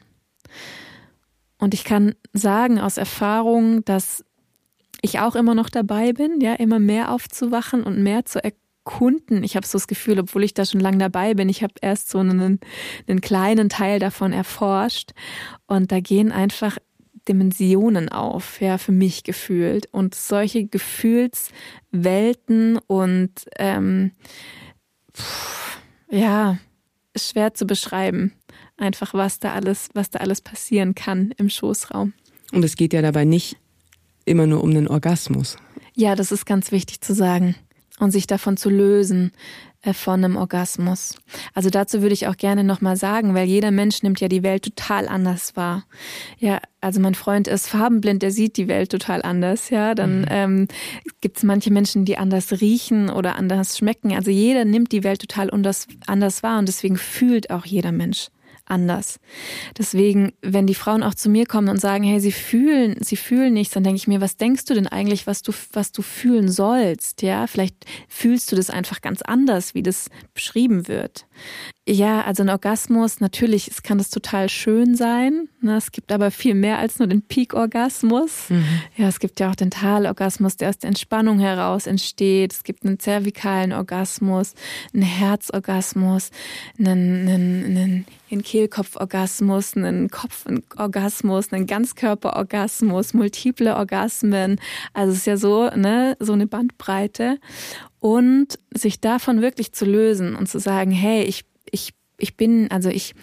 Und ich kann sagen aus Erfahrung, dass ich auch immer noch dabei bin, ja, immer mehr aufzuwachen und mehr zu erkunden. Ich habe so das Gefühl, obwohl ich da schon lange dabei bin, ich habe erst so einen, einen kleinen Teil davon erforscht. Und da gehen einfach Dimensionen auf, ja, für mich gefühlt. Und solche Gefühlswelten und ähm, pff, ja, ist schwer zu beschreiben. Einfach, was da alles, was da alles passieren kann im Schoßraum. Und es geht ja dabei nicht immer nur um den Orgasmus. Ja, das ist ganz wichtig zu sagen. Und sich davon zu lösen, von einem Orgasmus. Also dazu würde ich auch gerne nochmal sagen, weil jeder Mensch nimmt ja die Welt total anders wahr. Ja, also mein Freund ist farbenblind, der sieht die Welt total anders. Ja, dann mhm. ähm, gibt es manche Menschen, die anders riechen oder anders schmecken. Also jeder nimmt die Welt total anders, anders wahr und deswegen fühlt auch jeder Mensch anders. Deswegen, wenn die Frauen auch zu mir kommen und sagen, hey, sie fühlen, sie fühlen nichts, dann denke ich mir, was denkst du denn eigentlich, was du, was du fühlen sollst? Ja, vielleicht fühlst du das einfach ganz anders, wie das beschrieben wird. Ja, also ein Orgasmus, natürlich es kann das total schön sein. Ne? Es gibt aber viel mehr als nur den Peak-Orgasmus. Mhm. Ja, es gibt ja auch den Talorgasmus, der aus der Entspannung heraus entsteht. Es gibt einen zervikalen Orgasmus, einen Herzorgasmus, einen, einen, einen, einen Kehlkopforgasmus, einen Kopforgasmus, einen Ganzkörperorgasmus, multiple Orgasmen. Also es ist ja so, ne, so eine Bandbreite und sich davon wirklich zu lösen und zu sagen, hey, ich, ich, ich bin, also ich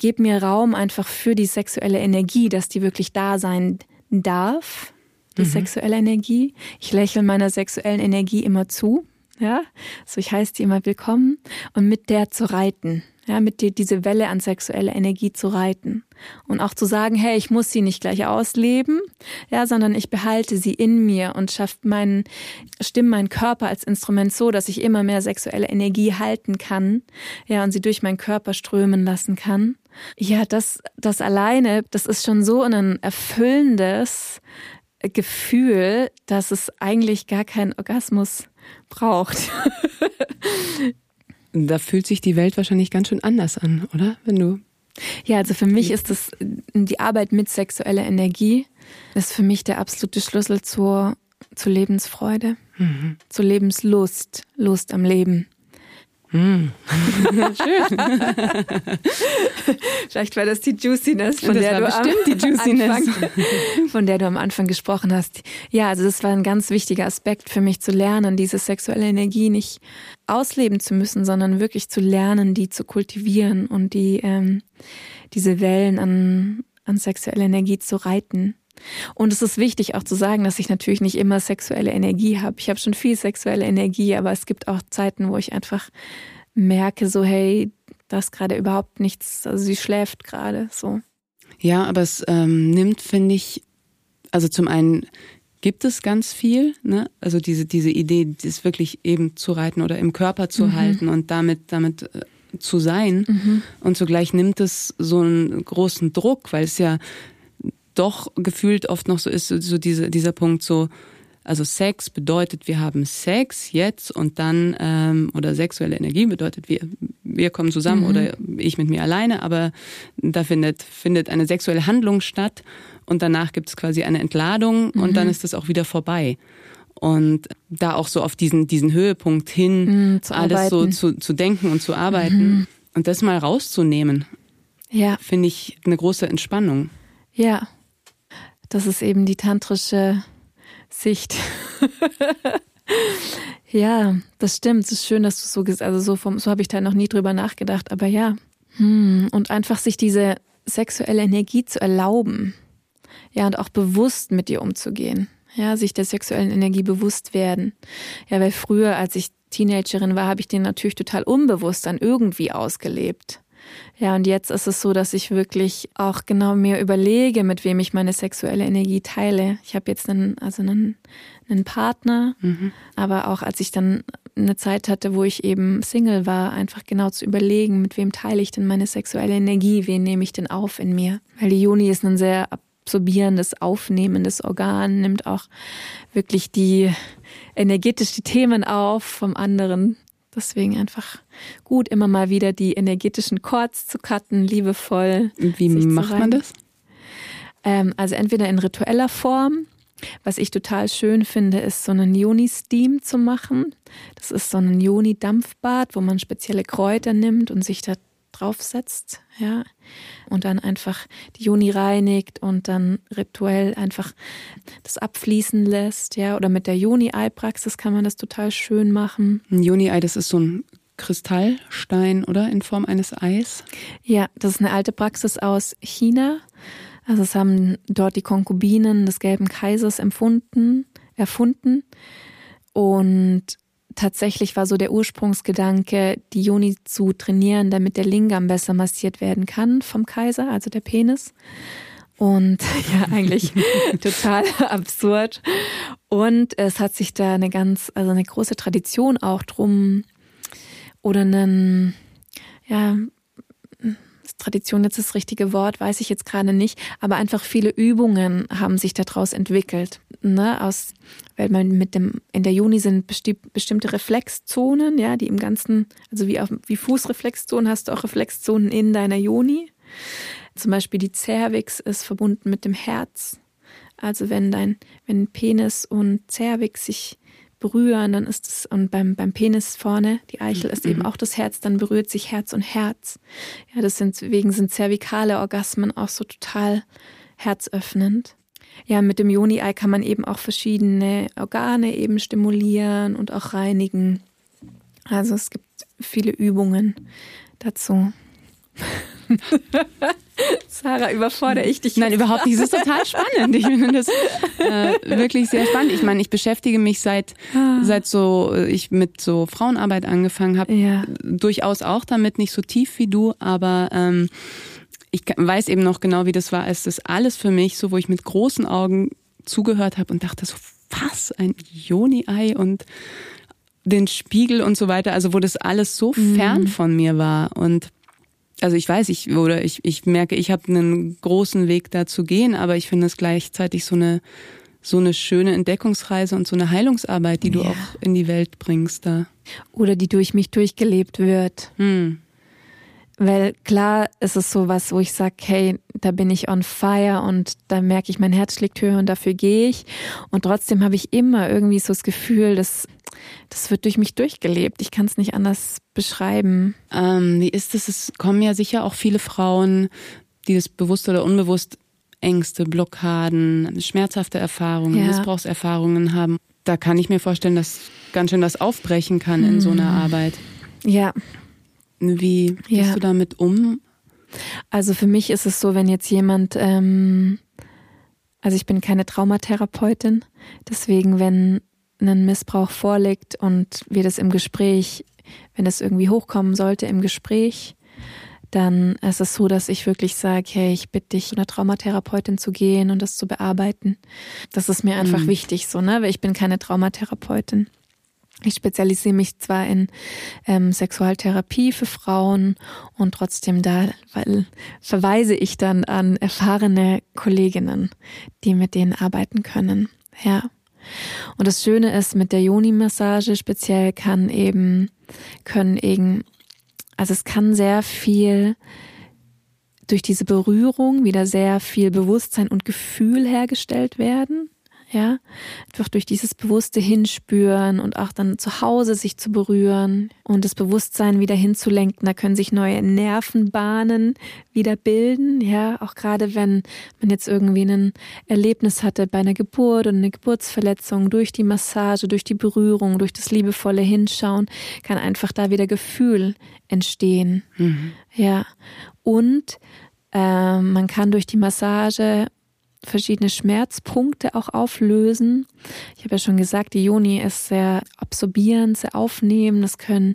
gebe mir Raum einfach für die sexuelle Energie, dass die wirklich da sein darf, die mhm. sexuelle Energie. Ich lächle meiner sexuellen Energie immer zu, ja, so ich heiße die immer willkommen und mit der zu reiten, ja, mit dir diese Welle an sexueller Energie zu reiten und auch zu sagen, hey, ich muss sie nicht gleich ausleben, ja, sondern ich behalte sie in mir und schaffe meinen, stimme meinen Körper als Instrument so, dass ich immer mehr sexuelle Energie halten kann, ja, und sie durch meinen Körper strömen lassen kann. Ja, das, das alleine, das ist schon so ein erfüllendes Gefühl, dass es eigentlich gar keinen Orgasmus braucht. (laughs) Da fühlt sich die Welt wahrscheinlich ganz schön anders an, oder? Wenn du. Ja, also für mich ist das die Arbeit mit sexueller Energie ist für mich der absolute Schlüssel zur, zur Lebensfreude, mhm. zur Lebenslust, Lust am Leben. Hm. (laughs) Schön. Vielleicht war das die Juiciness, von das der du bestimmt die Juiciness. Anfang, von der du am Anfang gesprochen hast. Ja, also das war ein ganz wichtiger Aspekt für mich zu lernen, diese sexuelle Energie nicht ausleben zu müssen, sondern wirklich zu lernen, die zu kultivieren und die ähm, diese Wellen an, an sexueller Energie zu reiten. Und es ist wichtig auch zu sagen, dass ich natürlich nicht immer sexuelle Energie habe. Ich habe schon viel sexuelle Energie, aber es gibt auch Zeiten, wo ich einfach merke, so hey, da ist gerade überhaupt nichts, also sie schläft gerade so. Ja, aber es ähm, nimmt, finde ich, also zum einen gibt es ganz viel, ne? Also diese, diese Idee, das wirklich eben zu reiten oder im Körper zu mhm. halten und damit, damit äh, zu sein. Mhm. Und zugleich nimmt es so einen großen Druck, weil es ja doch gefühlt oft noch so ist, so diese, dieser Punkt so, also Sex bedeutet, wir haben Sex jetzt und dann, ähm, oder sexuelle Energie bedeutet, wir, wir kommen zusammen mhm. oder ich mit mir alleine, aber da findet, findet eine sexuelle Handlung statt und danach gibt es quasi eine Entladung mhm. und dann ist das auch wieder vorbei. Und da auch so auf diesen, diesen Höhepunkt hin, mhm, alles so zu, zu denken und zu arbeiten mhm. und das mal rauszunehmen, ja. finde ich eine große Entspannung. Ja, das ist eben die tantrische Sicht. (laughs) ja, das stimmt. Es ist schön, dass du so gesagt also so vom, so habe ich da noch nie drüber nachgedacht, aber ja. Hm. Und einfach sich diese sexuelle Energie zu erlauben. Ja, und auch bewusst mit ihr umzugehen. Ja, sich der sexuellen Energie bewusst werden. Ja, weil früher, als ich Teenagerin war, habe ich den natürlich total unbewusst dann irgendwie ausgelebt. Ja, und jetzt ist es so, dass ich wirklich auch genau mir überlege, mit wem ich meine sexuelle Energie teile. Ich habe jetzt einen, also einen, einen Partner, mhm. aber auch als ich dann eine Zeit hatte, wo ich eben Single war, einfach genau zu überlegen, mit wem teile ich denn meine sexuelle Energie, wen nehme ich denn auf in mir. Weil die Juni ist ein sehr absorbierendes, aufnehmendes Organ, nimmt auch wirklich die energetisch die Themen auf vom anderen. Deswegen einfach gut, immer mal wieder die energetischen Chords zu cutten, liebevoll. Wie macht man das? Ähm, also entweder in ritueller Form. Was ich total schön finde, ist so einen Yoni-Steam zu machen. Das ist so ein Yoni-Dampfbad, wo man spezielle Kräuter nimmt und sich da draufsetzt, ja, und dann einfach die Juni reinigt und dann rituell einfach das abfließen lässt, ja, oder mit der Juni-Ei-Praxis kann man das total schön machen. Ein Juni-Ei, das ist so ein Kristallstein, oder? In Form eines Eis? Ja, das ist eine alte Praxis aus China. Also es haben dort die Konkubinen des Gelben Kaisers empfunden, erfunden. Und tatsächlich war so der Ursprungsgedanke, die Joni zu trainieren, damit der Lingam besser massiert werden kann vom Kaiser, also der Penis. Und (laughs) ja, eigentlich (laughs) total absurd. Und es hat sich da eine ganz, also eine große Tradition auch drum oder einen, ja, Tradition jetzt das richtige Wort, weiß ich jetzt gerade nicht, aber einfach viele Übungen haben sich daraus entwickelt. Ne? Aus, weil man mit dem, in der Juni sind besti bestimmte Reflexzonen, ja, die im ganzen, also wie, auf, wie Fußreflexzonen hast du auch Reflexzonen in deiner Juni. Zum Beispiel die Cervix ist verbunden mit dem Herz. Also wenn dein, wenn Penis und Cervix sich berühren, dann ist es, und beim, beim Penis vorne, die Eichel ist mhm. eben auch das Herz, dann berührt sich Herz und Herz. Ja, das sind, wegen sind zervikale Orgasmen auch so total herzöffnend. Ja, mit dem Joni-Ei kann man eben auch verschiedene Organe eben stimulieren und auch reinigen. Also es gibt viele Übungen dazu. (laughs) Sarah, überfordere ich dich? Nein, überhaupt nicht. Es ist total spannend. Ich finde das äh, wirklich sehr spannend. Ich meine, ich beschäftige mich seit, ah. seit so, ich mit so Frauenarbeit angefangen habe, ja. durchaus auch damit, nicht so tief wie du, aber ähm, ich weiß eben noch genau, wie das war, als das alles für mich, so wo ich mit großen Augen zugehört habe und dachte so, was, ein Joni-Ei und den Spiegel und so weiter, also wo das alles so fern mhm. von mir war und also ich weiß, ich oder ich, ich merke, ich habe einen großen Weg da zu gehen, aber ich finde es gleichzeitig so eine so eine schöne Entdeckungsreise und so eine Heilungsarbeit, die du ja. auch in die Welt bringst da. Oder die durch mich durchgelebt wird. Hm. Weil klar ist es so was, wo ich sage, hey, da bin ich on fire und da merke ich, mein Herz schlägt höher und dafür gehe ich. Und trotzdem habe ich immer irgendwie so das Gefühl, dass das wird durch mich durchgelebt. Ich kann es nicht anders beschreiben. Ähm, wie ist es? Es kommen ja sicher auch viele Frauen, die das bewusst oder unbewusst Ängste, Blockaden, schmerzhafte Erfahrungen, ja. Missbrauchserfahrungen haben. Da kann ich mir vorstellen, dass ganz schön das aufbrechen kann in so einer hm. Arbeit. Ja. Wie gehst ja. du damit um? Also für mich ist es so, wenn jetzt jemand, ähm, also ich bin keine Traumatherapeutin, deswegen wenn ein Missbrauch vorliegt und wir das im Gespräch, wenn das irgendwie hochkommen sollte im Gespräch, dann ist es so, dass ich wirklich sage, hey, ich bitte dich, zu einer Traumatherapeutin zu gehen und das zu bearbeiten. Das ist mir einfach mhm. wichtig, so, ne? Weil ich bin keine Traumatherapeutin. Ich spezialisiere mich zwar in ähm, Sexualtherapie für Frauen und trotzdem da weil, verweise ich dann an erfahrene Kolleginnen, die mit denen arbeiten können. Ja. Und das Schöne ist, mit der Yoni-Massage speziell kann eben, können eben, also es kann sehr viel durch diese Berührung wieder sehr viel Bewusstsein und Gefühl hergestellt werden ja, einfach durch dieses bewusste Hinspüren und auch dann zu Hause sich zu berühren und das Bewusstsein wieder hinzulenken. Da können sich neue Nervenbahnen wieder bilden, ja, auch gerade wenn man jetzt irgendwie ein Erlebnis hatte bei einer Geburt und eine Geburtsverletzung durch die Massage, durch die Berührung, durch das liebevolle Hinschauen kann einfach da wieder Gefühl entstehen, mhm. ja, und äh, man kann durch die Massage verschiedene Schmerzpunkte auch auflösen. Ich habe ja schon gesagt, die Joni ist sehr absorbierend, sehr aufnehmend. Es können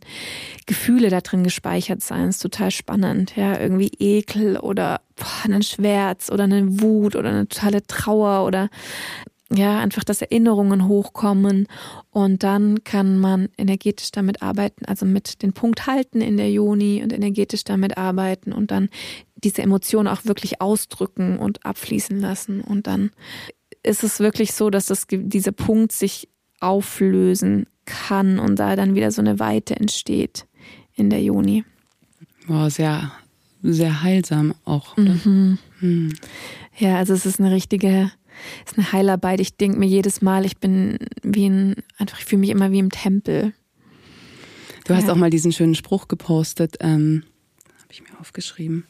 Gefühle da drin gespeichert sein. Das ist total spannend. Ja, irgendwie Ekel oder boah, einen Schmerz oder eine Wut oder eine totale Trauer oder ja, einfach, dass Erinnerungen hochkommen und dann kann man energetisch damit arbeiten, also mit den Punkt halten in der Juni und energetisch damit arbeiten und dann diese Emotionen auch wirklich ausdrücken und abfließen lassen und dann ist es wirklich so, dass das, dieser Punkt sich auflösen kann und da dann wieder so eine Weite entsteht in der Juni. Wow, sehr, sehr heilsam auch. Mhm. Hm. Ja, also es ist eine richtige ist eine Heilarbeit. Ich denke mir jedes Mal, ich bin wie ein, einfach, ich fühle mich immer wie im Tempel. Du hast ja. auch mal diesen schönen Spruch gepostet, ähm, habe ich mir aufgeschrieben.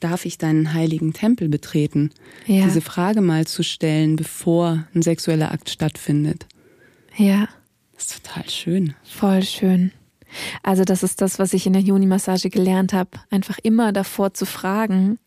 Darf ich deinen heiligen Tempel betreten? Ja. Diese Frage mal zu stellen, bevor ein sexueller Akt stattfindet. Ja. Das ist total schön. Voll schön. Also das ist das, was ich in der Juni-Massage gelernt habe, einfach immer davor zu fragen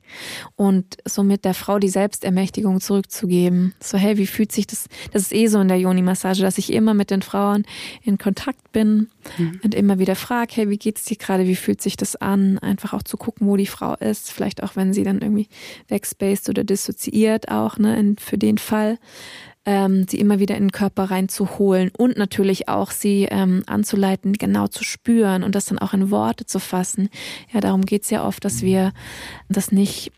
und somit der Frau die Selbstermächtigung zurückzugeben. So, hey, wie fühlt sich das? Das ist eh so in der Juni-Massage, dass ich immer mit den Frauen in Kontakt bin mhm. und immer wieder frage, hey, wie geht's dir gerade? Wie fühlt sich das an? Einfach auch zu gucken, wo die Frau ist. Vielleicht auch, wenn sie dann irgendwie wegspaced oder dissoziiert auch, ne, für den Fall ähm, sie immer wieder in den Körper reinzuholen und natürlich auch sie ähm, anzuleiten, genau zu spüren und das dann auch in Worte zu fassen. Ja, darum geht's ja oft, dass wir das nicht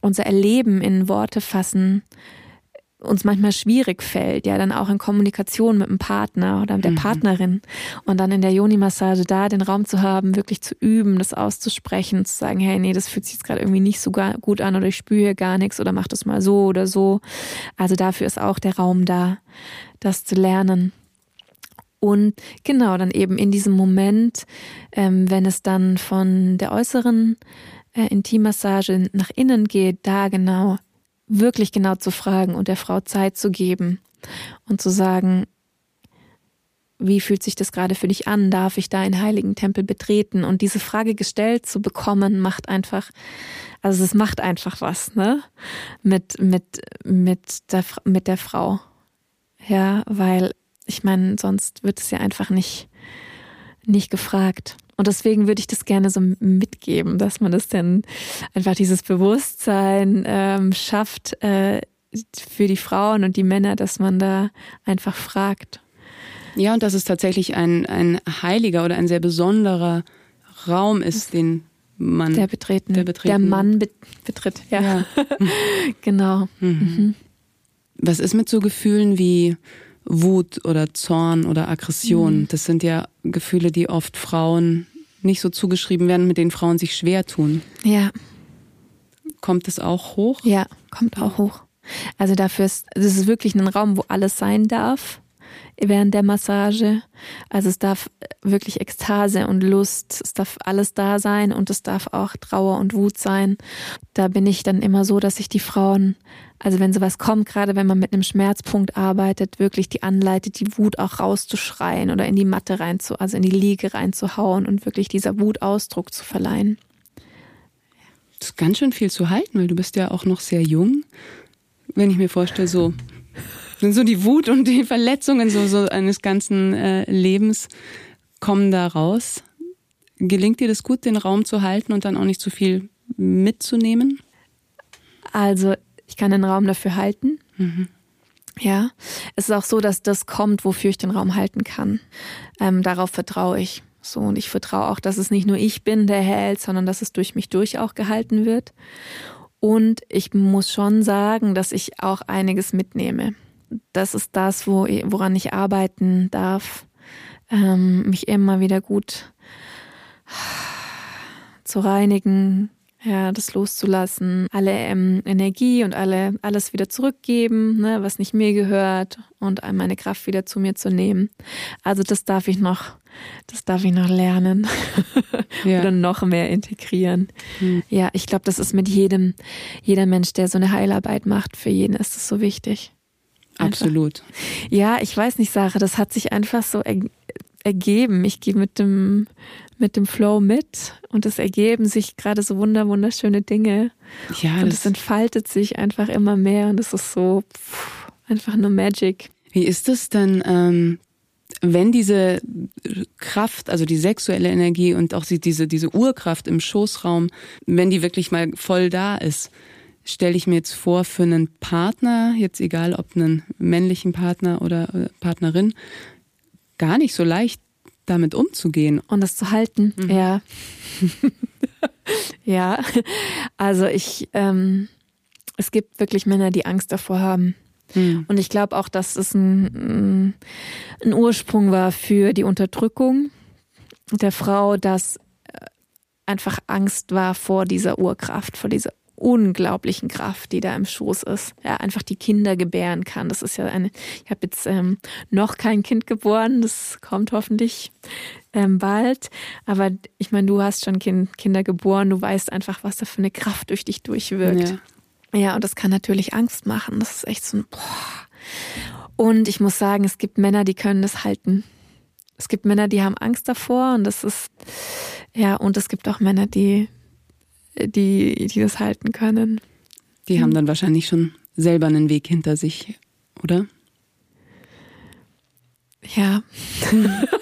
unser Erleben in Worte fassen uns manchmal schwierig fällt, ja, dann auch in Kommunikation mit dem Partner oder mit der mhm. Partnerin und dann in der Yoni-Massage da den Raum zu haben, wirklich zu üben, das auszusprechen, zu sagen, hey, nee, das fühlt sich jetzt gerade irgendwie nicht so gut an oder ich spüre hier gar nichts oder mach das mal so oder so. Also dafür ist auch der Raum da, das zu lernen. Und genau, dann eben in diesem Moment, ähm, wenn es dann von der äußeren äh, Intimmassage nach innen geht, da genau wirklich genau zu fragen und der Frau Zeit zu geben und zu sagen, wie fühlt sich das gerade für dich an? Darf ich da einen heiligen Tempel betreten? Und diese Frage gestellt zu bekommen, macht einfach, also es macht einfach was, ne? Mit, mit, mit der, mit der Frau. Ja, weil ich meine, sonst wird es ja einfach nicht, nicht gefragt. Und deswegen würde ich das gerne so mitgeben, dass man das dann einfach dieses Bewusstsein ähm, schafft äh, für die Frauen und die Männer, dass man da einfach fragt. Ja, und dass es tatsächlich ein, ein heiliger oder ein sehr besonderer Raum ist, den man. Der betreten. Der, betreten. der Mann be betritt, ja. ja. (laughs) genau. Mhm. Mhm. Was ist mit so Gefühlen wie Wut oder Zorn oder Aggression? Mhm. Das sind ja Gefühle, die oft Frauen nicht so zugeschrieben werden, mit denen Frauen sich schwer tun. Ja. Kommt es auch hoch? Ja, kommt auch hoch. Also dafür ist, es ist wirklich ein Raum, wo alles sein darf während der Massage. Also es darf wirklich Ekstase und Lust, es darf alles da sein und es darf auch Trauer und Wut sein. Da bin ich dann immer so, dass ich die Frauen, also wenn sowas kommt, gerade wenn man mit einem Schmerzpunkt arbeitet, wirklich die anleitet, die Wut auch rauszuschreien oder in die Matte reinzu, also in die Liege reinzuhauen und wirklich dieser Wut Ausdruck zu verleihen. Das ist ganz schön viel zu halten, weil du bist ja auch noch sehr jung. Wenn ich mir vorstelle, so so die Wut und die Verletzungen so, so eines ganzen äh, Lebens kommen da raus. Gelingt dir das gut, den Raum zu halten und dann auch nicht zu viel mitzunehmen? Also ich kann den Raum dafür halten. Mhm. Ja, es ist auch so, dass das kommt, wofür ich den Raum halten kann. Ähm, darauf vertraue ich. So, und ich vertraue auch, dass es nicht nur ich bin, der hält, sondern dass es durch mich durch auch gehalten wird. Und ich muss schon sagen, dass ich auch einiges mitnehme das ist das, wo, woran ich arbeiten darf, ähm, mich immer wieder gut zu reinigen, ja, das loszulassen, alle ähm, Energie und alle alles wieder zurückgeben, ne, was nicht mir gehört und meine Kraft wieder zu mir zu nehmen. Also das darf ich noch, das darf ich noch lernen (laughs) ja. oder noch mehr integrieren. Hm. Ja, ich glaube, das ist mit jedem, jeder Mensch, der so eine Heilarbeit macht, für jeden ist es so wichtig. Absolut. Ja, ich weiß nicht, Sarah, das hat sich einfach so er ergeben. Ich gehe mit dem, mit dem Flow mit und es ergeben sich gerade so wunder, wunderschöne Dinge. Ja, und es entfaltet sich einfach immer mehr und es ist so pff, einfach nur Magic. Wie ist es denn, ähm, wenn diese Kraft, also die sexuelle Energie und auch diese, diese Urkraft im Schoßraum, wenn die wirklich mal voll da ist, stelle ich mir jetzt vor, für einen Partner, jetzt egal ob einen männlichen Partner oder äh, Partnerin, gar nicht so leicht damit umzugehen. Und das zu halten, mhm. ja. (laughs) ja, also ich, ähm, es gibt wirklich Männer, die Angst davor haben. Mhm. Und ich glaube auch, dass es ein, ein Ursprung war für die Unterdrückung der Frau, dass äh, einfach Angst war vor dieser Urkraft, vor dieser unglaublichen Kraft, die da im Schoß ist. Ja, einfach die Kinder gebären kann. Das ist ja eine, ich habe jetzt ähm, noch kein Kind geboren, das kommt hoffentlich ähm, bald. Aber ich meine, du hast schon kind, Kinder geboren, du weißt einfach, was da für eine Kraft durch dich durchwirkt. Ja. ja, und das kann natürlich Angst machen. Das ist echt so ein boah. Und ich muss sagen, es gibt Männer, die können das halten. Es gibt Männer, die haben Angst davor und das ist, ja, und es gibt auch Männer, die, die, die das halten können. Die mhm. haben dann wahrscheinlich schon selber einen Weg hinter sich, oder? Ja.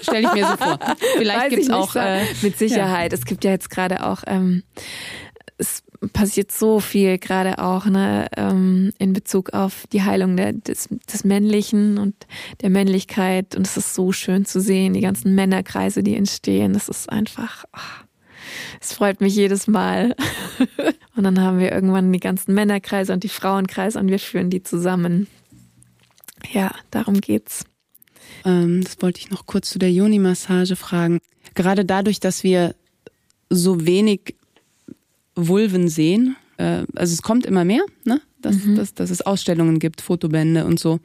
Stelle ich mir so vor. Vielleicht gibt es auch. Äh, mit Sicherheit. Ja. Es gibt ja jetzt gerade auch, ähm, es passiert so viel, gerade auch ne, ähm, in Bezug auf die Heilung der, des, des Männlichen und der Männlichkeit. Und es ist so schön zu sehen, die ganzen Männerkreise, die entstehen. Das ist einfach. Oh es freut mich jedes Mal. (laughs) Und dann haben wir irgendwann die ganzen Männerkreise und die Frauenkreise und wir führen die zusammen. Ja, darum geht's. Ähm, das wollte ich noch kurz zu der Joni-Massage fragen. Gerade dadurch, dass wir so wenig Vulven sehen, äh, also es kommt immer mehr, ne? dass, mhm. dass, dass es Ausstellungen gibt, Fotobände und so.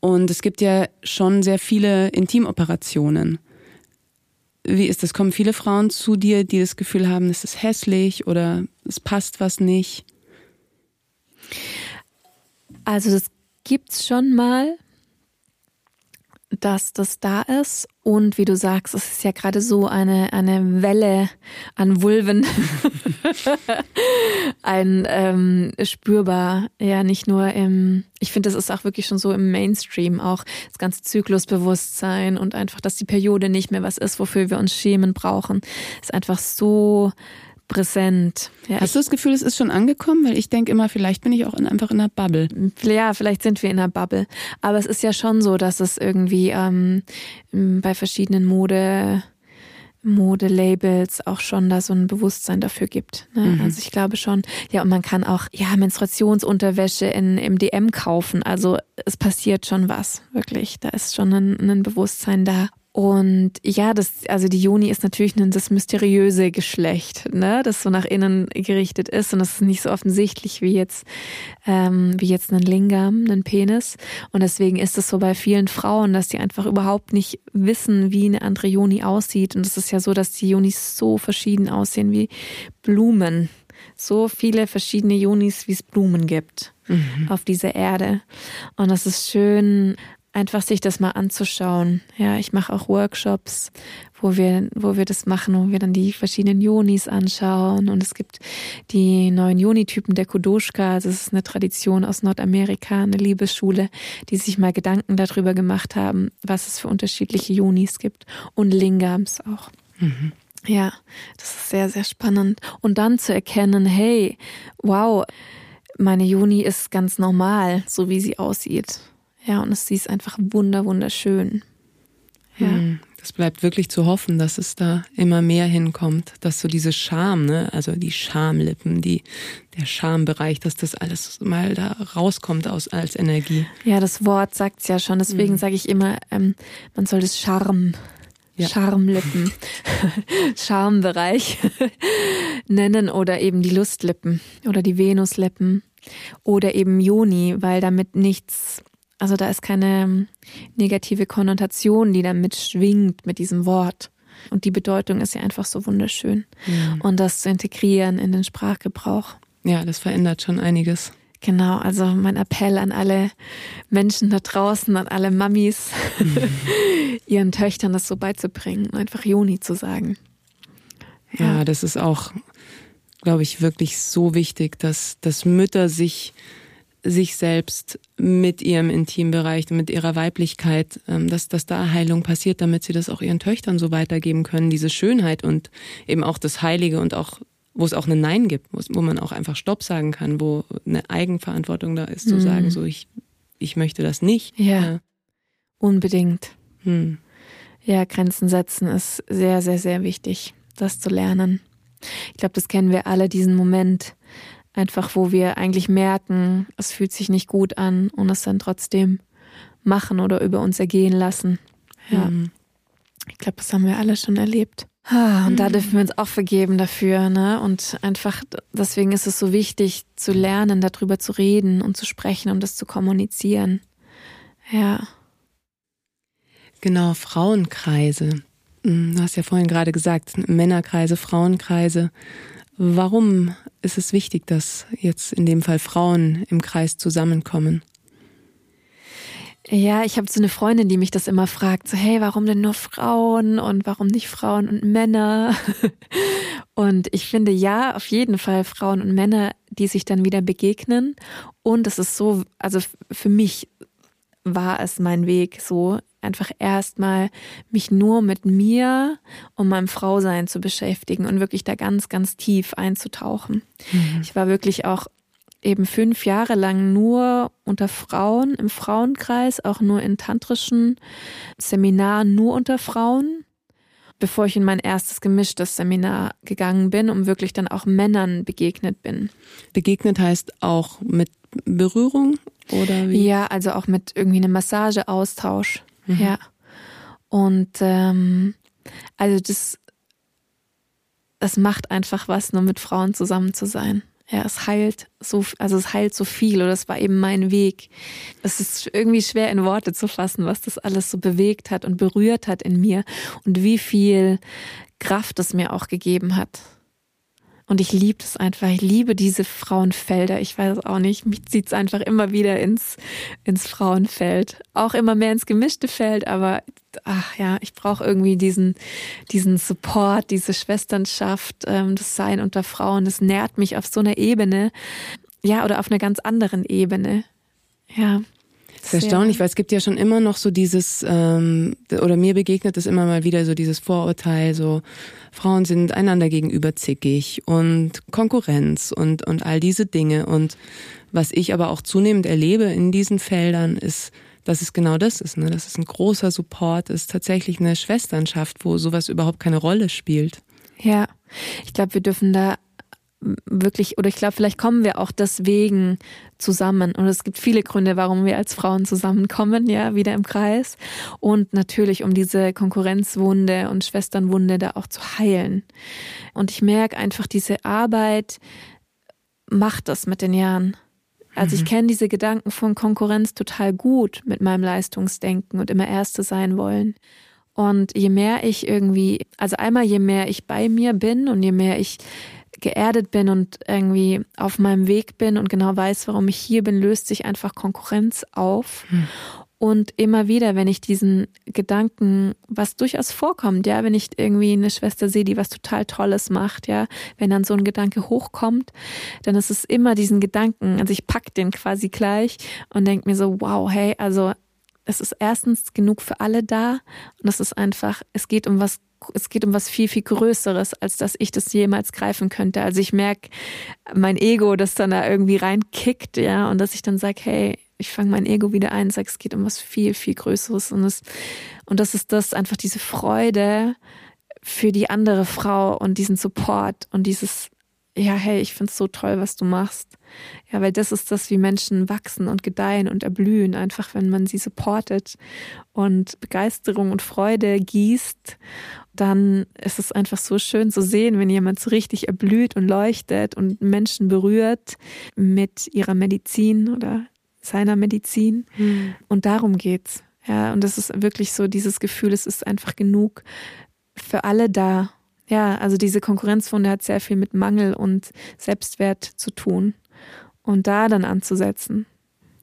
Und es gibt ja schon sehr viele Intimoperationen. Wie ist das? Kommen viele Frauen zu dir, die das Gefühl haben, es ist hässlich oder es passt was nicht? Also das gibt's schon mal dass das da ist. Und wie du sagst, es ist ja gerade so eine, eine Welle an Vulven. (laughs) Ein ähm, spürbar, ja, nicht nur im, ich finde, das ist auch wirklich schon so im Mainstream, auch das ganze Zyklusbewusstsein und einfach, dass die Periode nicht mehr was ist, wofür wir uns schämen brauchen, ist einfach so präsent. Ja, Hast du das Gefühl, es ist schon angekommen? Weil ich denke immer, vielleicht bin ich auch in, einfach in einer Bubble. Ja, vielleicht sind wir in einer Bubble. Aber es ist ja schon so, dass es irgendwie ähm, bei verschiedenen Mode Modelabels auch schon da so ein Bewusstsein dafür gibt. Ne? Mhm. Also ich glaube schon, ja, und man kann auch ja Menstruationsunterwäsche in, im DM kaufen. Also es passiert schon was, wirklich. Da ist schon ein, ein Bewusstsein da. Und ja, das, also die Joni ist natürlich das mysteriöse Geschlecht, ne, das so nach innen gerichtet ist und das ist nicht so offensichtlich wie jetzt, ähm, wie jetzt ein Lingam, ein Penis. Und deswegen ist es so bei vielen Frauen, dass die einfach überhaupt nicht wissen, wie eine andere Joni aussieht. Und es ist ja so, dass die Jonis so verschieden aussehen wie Blumen. So viele verschiedene Jonis, wie es Blumen gibt mhm. auf dieser Erde. Und das ist schön einfach sich das mal anzuschauen. Ja, ich mache auch Workshops, wo wir, wo wir das machen, wo wir dann die verschiedenen Yonis anschauen. Und es gibt die neuen Yoni-Typen der Kudoshka. Das ist eine Tradition aus Nordamerika, eine Liebesschule, die sich mal Gedanken darüber gemacht haben, was es für unterschiedliche Yonis gibt. Und Lingams auch. Mhm. Ja, das ist sehr, sehr spannend. Und dann zu erkennen, hey, wow, meine Juni ist ganz normal, so wie sie aussieht. Ja, und es ist einfach wunder, wunderschön. Ja. Hm, das bleibt wirklich zu hoffen, dass es da immer mehr hinkommt, dass so diese Scham, ne, also die Schamlippen, die, der Schambereich, dass das alles mal da rauskommt aus, als Energie. Ja, das Wort sagt's ja schon, deswegen mhm. sage ich immer, ähm, man soll das Charme ja. Charmlippen, (laughs) Charmbereich (laughs) nennen oder eben die Lustlippen oder die Venuslippen oder eben Joni, weil damit nichts also da ist keine negative Konnotation, die damit schwingt mit diesem Wort. Und die Bedeutung ist ja einfach so wunderschön. Mhm. Und das zu integrieren in den Sprachgebrauch. Ja, das verändert schon einiges. Genau, also mein Appell an alle Menschen da draußen, an alle Mamis, (laughs) ihren Töchtern das so beizubringen, einfach Joni zu sagen. Ja, ja das ist auch, glaube ich, wirklich so wichtig, dass, dass Mütter sich sich selbst mit ihrem Intimbereich, mit ihrer Weiblichkeit, ähm, dass, dass da Heilung passiert, damit sie das auch ihren Töchtern so weitergeben können, diese Schönheit und eben auch das Heilige und auch wo es auch ein Nein gibt, wo man auch einfach Stopp sagen kann, wo eine Eigenverantwortung da ist, zu mhm. sagen, so ich, ich möchte das nicht. Ja, ja. unbedingt. Hm. Ja, Grenzen setzen ist sehr, sehr, sehr wichtig, das zu lernen. Ich glaube, das kennen wir alle, diesen Moment, einfach wo wir eigentlich merken, es fühlt sich nicht gut an und es dann trotzdem machen oder über uns ergehen lassen. Ja. Mhm. Ich glaube, das haben wir alle schon erlebt. Ah, und da dürfen wir uns auch vergeben dafür, ne? Und einfach, deswegen ist es so wichtig zu lernen, darüber zu reden und zu sprechen und das zu kommunizieren. Ja. Genau, Frauenkreise. Hm, du hast ja vorhin gerade gesagt, Männerkreise, Frauenkreise. Warum ist es wichtig, dass jetzt in dem Fall Frauen im Kreis zusammenkommen? Ja, ich habe so eine Freundin, die mich das immer fragt, so hey, warum denn nur Frauen und warum nicht Frauen und Männer? (laughs) Und ich finde ja, auf jeden Fall Frauen und Männer, die sich dann wieder begegnen. Und es ist so, also für mich war es mein Weg so, einfach erstmal mich nur mit mir und meinem Frausein zu beschäftigen und wirklich da ganz, ganz tief einzutauchen. Mhm. Ich war wirklich auch eben fünf Jahre lang nur unter Frauen im Frauenkreis, auch nur in tantrischen Seminaren nur unter Frauen, bevor ich in mein erstes gemischtes Seminar gegangen bin, um wirklich dann auch Männern begegnet bin. Begegnet heißt auch mit Berührung oder wie? Ja, also auch mit irgendwie einem Massageaustausch. Mhm. Ja. Und ähm, also das, das macht einfach was, nur mit Frauen zusammen zu sein. Ja, es heilt so, also es heilt so viel oder es war eben mein Weg. Es ist irgendwie schwer in Worte zu fassen, was das alles so bewegt hat und berührt hat in mir und wie viel Kraft es mir auch gegeben hat. Und ich liebe es einfach. Ich liebe diese Frauenfelder. Ich weiß auch nicht. Mich zieht es einfach immer wieder ins, ins Frauenfeld. Auch immer mehr ins gemischte Feld. Aber ach ja, ich brauche irgendwie diesen, diesen Support, diese Schwesternschaft, ähm, das Sein unter Frauen. Das nährt mich auf so einer Ebene. Ja, oder auf einer ganz anderen Ebene. Ja. Das ist erstaunlich, weil es gibt ja schon immer noch so dieses, ähm, oder mir begegnet es immer mal wieder so dieses Vorurteil, so Frauen sind einander gegenüber zickig und Konkurrenz und, und all diese Dinge. Und was ich aber auch zunehmend erlebe in diesen Feldern ist, dass es genau das ist, ne? dass es ein großer Support ist, tatsächlich eine Schwesternschaft, wo sowas überhaupt keine Rolle spielt. Ja, ich glaube, wir dürfen da wirklich, oder ich glaube, vielleicht kommen wir auch deswegen zusammen. Und es gibt viele Gründe, warum wir als Frauen zusammenkommen, ja, wieder im Kreis. Und natürlich, um diese Konkurrenzwunde und Schwesternwunde da auch zu heilen. Und ich merke einfach, diese Arbeit macht das mit den Jahren. Also ich mhm. kenne diese Gedanken von Konkurrenz total gut mit meinem Leistungsdenken und immer Erste sein wollen. Und je mehr ich irgendwie, also einmal je mehr ich bei mir bin und je mehr ich geerdet bin und irgendwie auf meinem Weg bin und genau weiß, warum ich hier bin, löst sich einfach Konkurrenz auf. Hm. Und immer wieder, wenn ich diesen Gedanken, was durchaus vorkommt, ja, wenn ich irgendwie eine Schwester sehe, die was total Tolles macht, ja, wenn dann so ein Gedanke hochkommt, dann ist es immer diesen Gedanken, also ich pack den quasi gleich und denke mir so, wow, hey, also es ist erstens genug für alle da und es ist einfach, es geht um was es geht um was viel, viel Größeres, als dass ich das jemals greifen könnte. Also ich merke mein Ego, das dann da irgendwie reinkickt, ja, und dass ich dann sage, hey, ich fange mein Ego wieder ein, sage, es geht um was viel, viel Größeres. Und das, und das ist das, einfach diese Freude für die andere Frau und diesen Support und dieses, ja, hey, ich find's so toll, was du machst. Ja, weil das ist das, wie Menschen wachsen und gedeihen und erblühen, einfach wenn man sie supportet und Begeisterung und Freude gießt dann ist es einfach so schön zu sehen, wenn jemand so richtig erblüht und leuchtet und Menschen berührt mit ihrer Medizin oder seiner Medizin. Mhm. Und darum geht's. Ja, und das ist wirklich so dieses Gefühl, es ist einfach genug für alle da. Ja, also diese Konkurrenzfunde hat sehr viel mit Mangel und Selbstwert zu tun. Und da dann anzusetzen.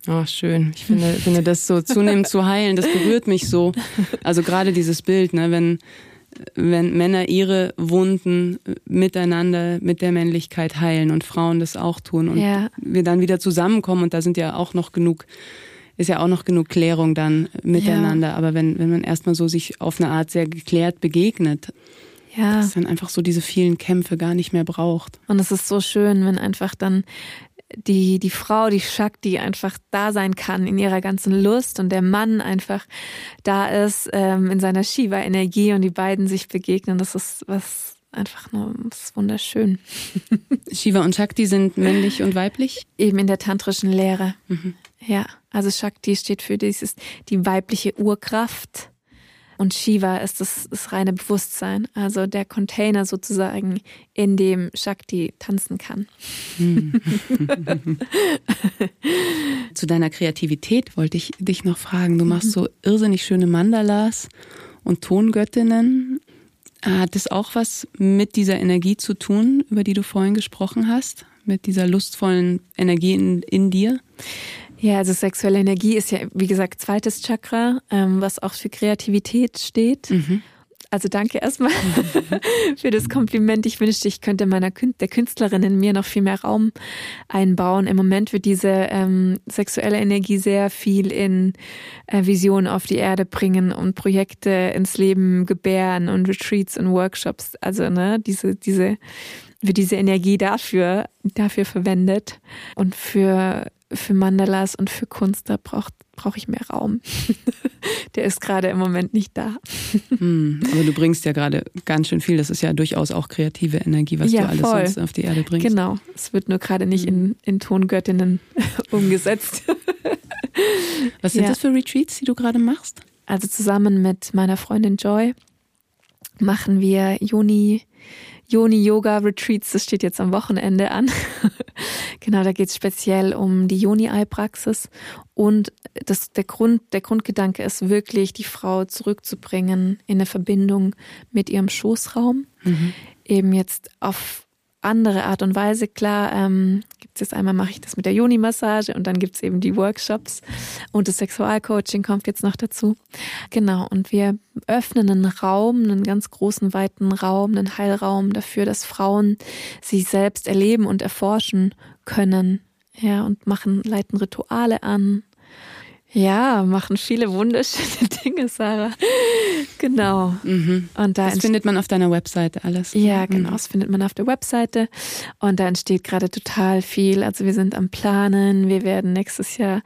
Oh, schön. Ich finde, finde das so zunehmend zu heilen, das berührt mich so. Also gerade dieses Bild, ne, wenn, wenn Männer ihre Wunden miteinander mit der Männlichkeit heilen und Frauen das auch tun und ja. wir dann wieder zusammenkommen und da sind ja auch noch genug ist ja auch noch genug Klärung dann miteinander, ja. aber wenn wenn man erstmal so sich auf eine Art sehr geklärt begegnet, Ja. Dass es dann einfach so diese vielen Kämpfe gar nicht mehr braucht. Und es ist so schön, wenn einfach dann die, die Frau, die Shakti einfach da sein kann in ihrer ganzen Lust und der Mann einfach da ist ähm, in seiner Shiva-Energie und die beiden sich begegnen. Das ist was einfach nur das ist wunderschön. (laughs) Shiva und Shakti sind männlich und weiblich? Eben in der tantrischen Lehre. Mhm. Ja, also Shakti steht für dieses, die weibliche Urkraft und Shiva ist das, das reine Bewusstsein, also der Container sozusagen, in dem Shakti tanzen kann. (laughs) Zu deiner Kreativität wollte ich dich noch fragen. Du machst so irrsinnig schöne Mandalas und Tongöttinnen. Hat das auch was mit dieser Energie zu tun, über die du vorhin gesprochen hast? Mit dieser lustvollen Energie in, in dir? Ja, also sexuelle Energie ist ja, wie gesagt, zweites Chakra, ähm, was auch für Kreativität steht. Mhm. Also danke erstmal (laughs) für das Kompliment. Ich wünschte, ich könnte meiner der Künstlerin in mir noch viel mehr Raum einbauen. Im Moment wird diese ähm, sexuelle Energie sehr viel in äh, Visionen auf die Erde bringen und Projekte ins Leben gebären und Retreats und Workshops. Also ne, diese diese wird diese Energie dafür dafür verwendet und für für Mandalas und für Kunst, da braucht brauche ich mehr Raum. (laughs) Der ist gerade im Moment nicht da. Hm, aber du bringst ja gerade ganz schön viel. Das ist ja durchaus auch kreative Energie, was ja, du alles voll. sonst auf die Erde bringst. Genau. Es wird nur gerade nicht in, in Tongöttinnen (laughs) umgesetzt. (laughs) was sind ja. das für Retreats, die du gerade machst? Also zusammen mit meiner Freundin Joy machen wir Juni Yoni Yoga Retreats, das steht jetzt am Wochenende an. (laughs) genau, da geht es speziell um die Yoni-Ei-Praxis. Und das, der, Grund, der Grundgedanke ist wirklich, die Frau zurückzubringen in eine Verbindung mit ihrem Schoßraum. Mhm. Eben jetzt auf andere Art und Weise. Klar, ähm, gibt es jetzt einmal mache ich das mit der Joni-Massage und dann gibt es eben die Workshops und das Sexualcoaching kommt jetzt noch dazu. Genau, und wir öffnen einen Raum, einen ganz großen, weiten Raum, einen Heilraum dafür, dass Frauen sich selbst erleben und erforschen können. Ja, und machen, leiten Rituale an, ja, machen viele wunderschöne (laughs) Dinge, Sarah. Genau. Mhm. Und da das findet man auf deiner Webseite alles. Ja, genau. Mhm. Das findet man auf der Webseite. Und da entsteht gerade total viel. Also wir sind am Planen. Wir werden nächstes Jahr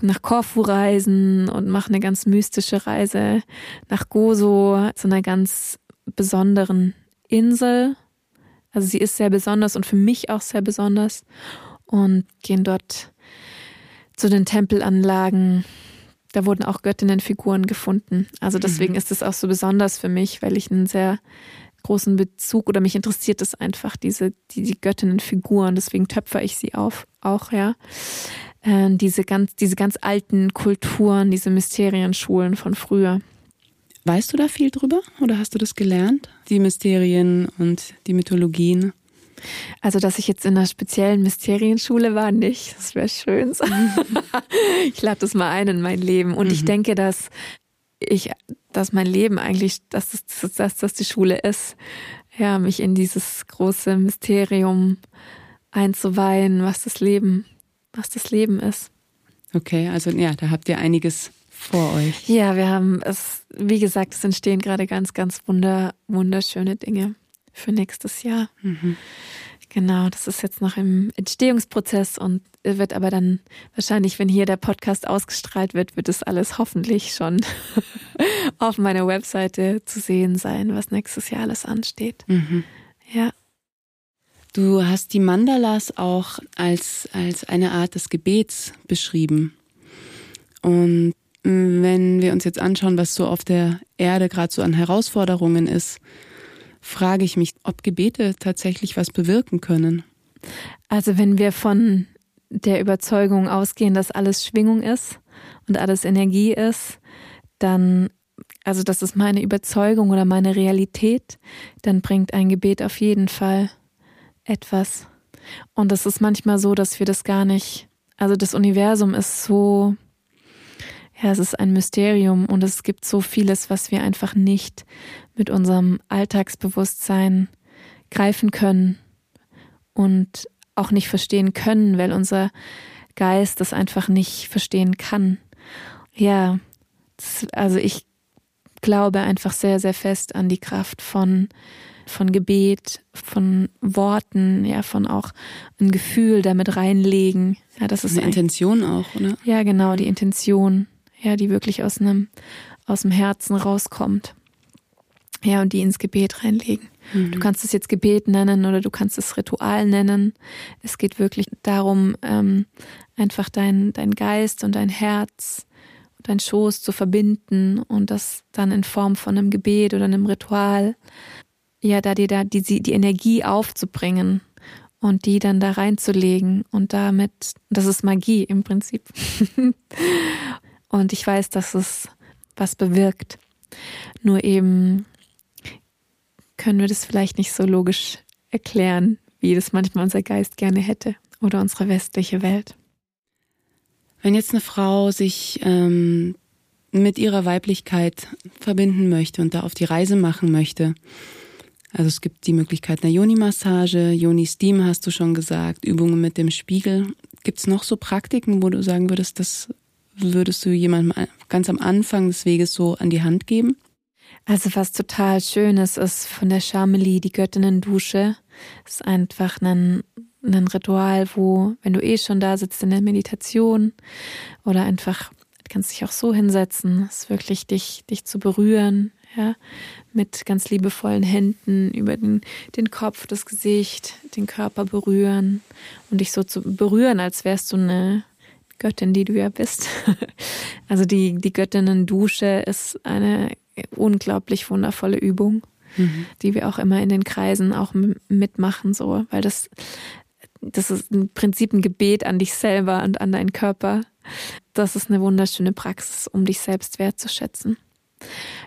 nach Korfu reisen und machen eine ganz mystische Reise nach Gozo, zu einer ganz besonderen Insel. Also sie ist sehr besonders und für mich auch sehr besonders. Und gehen dort zu den Tempelanlagen. Da wurden auch Göttinnenfiguren gefunden. Also deswegen mhm. ist es auch so besonders für mich, weil ich einen sehr großen Bezug oder mich interessiert es einfach, diese, die, die Göttinnenfiguren. Deswegen töpfer ich sie auf, auch, ja. Äh, diese ganz, diese ganz alten Kulturen, diese Mysterienschulen von früher. Weißt du da viel drüber oder hast du das gelernt? Die Mysterien und die Mythologien? Also, dass ich jetzt in einer speziellen Mysterienschule war, nicht. Das wäre schön. (laughs) ich lade das mal ein in mein Leben. Und mhm. ich denke, dass ich, dass mein Leben eigentlich, dass das, dass das die Schule ist. Ja, mich in dieses große Mysterium einzuweihen, was das Leben, was das Leben ist. Okay, also ja, da habt ihr einiges vor euch. Ja, wir haben es, wie gesagt, es entstehen gerade ganz, ganz wunder, wunderschöne Dinge für nächstes Jahr. Mhm. Genau, das ist jetzt noch im Entstehungsprozess und wird aber dann wahrscheinlich, wenn hier der Podcast ausgestrahlt wird, wird es alles hoffentlich schon (laughs) auf meiner Webseite zu sehen sein, was nächstes Jahr alles ansteht. Mhm. Ja. Du hast die Mandalas auch als, als eine Art des Gebets beschrieben. Und wenn wir uns jetzt anschauen, was so auf der Erde gerade so an Herausforderungen ist, frage ich mich, ob Gebete tatsächlich was bewirken können. Also wenn wir von der Überzeugung ausgehen, dass alles Schwingung ist und alles Energie ist, dann, also das ist meine Überzeugung oder meine Realität, dann bringt ein Gebet auf jeden Fall etwas. Und es ist manchmal so, dass wir das gar nicht, also das Universum ist so, ja, es ist ein Mysterium und es gibt so vieles, was wir einfach nicht mit unserem Alltagsbewusstsein greifen können und auch nicht verstehen können, weil unser Geist das einfach nicht verstehen kann. Ja, das, also ich glaube einfach sehr, sehr fest an die Kraft von, von Gebet, von Worten, ja, von auch ein Gefühl damit reinlegen. Ja, das ist eine Intention auch, oder? Ja, genau, die Intention, ja, die wirklich aus einem, aus dem Herzen rauskommt. Ja, und die ins Gebet reinlegen. Mhm. Du kannst es jetzt Gebet nennen oder du kannst es Ritual nennen. Es geht wirklich darum, ähm, einfach dein, dein Geist und dein Herz dein Schoß zu verbinden und das dann in Form von einem Gebet oder einem Ritual, ja, da dir da die, die Energie aufzubringen und die dann da reinzulegen und damit, das ist Magie im Prinzip. (laughs) und ich weiß, dass es was bewirkt. Nur eben können wir das vielleicht nicht so logisch erklären, wie das manchmal unser Geist gerne hätte oder unsere westliche Welt. Wenn jetzt eine Frau sich ähm, mit ihrer Weiblichkeit verbinden möchte und da auf die Reise machen möchte, also es gibt die Möglichkeit einer Yoni-Massage, Yoni-Steam hast du schon gesagt, Übungen mit dem Spiegel. Gibt es noch so Praktiken, wo du sagen würdest, das würdest du jemandem ganz am Anfang des Weges so an die Hand geben? Also was total Schönes ist von der Charmeli, die Göttinnen-Dusche, ist einfach ein ein Ritual, wo, wenn du eh schon da sitzt in der Meditation oder einfach kannst dich auch so hinsetzen, ist wirklich dich, dich zu berühren, ja, mit ganz liebevollen Händen über den, den Kopf, das Gesicht, den Körper berühren und dich so zu berühren, als wärst du eine Göttin, die du ja bist. (laughs) Also die, die Göttinnen-Dusche ist eine unglaublich wundervolle Übung, mhm. die wir auch immer in den Kreisen auch mitmachen, so, weil das das ist im Prinzip ein Gebet an dich selber und an deinen Körper. Das ist eine wunderschöne Praxis, um dich selbst wertzuschätzen.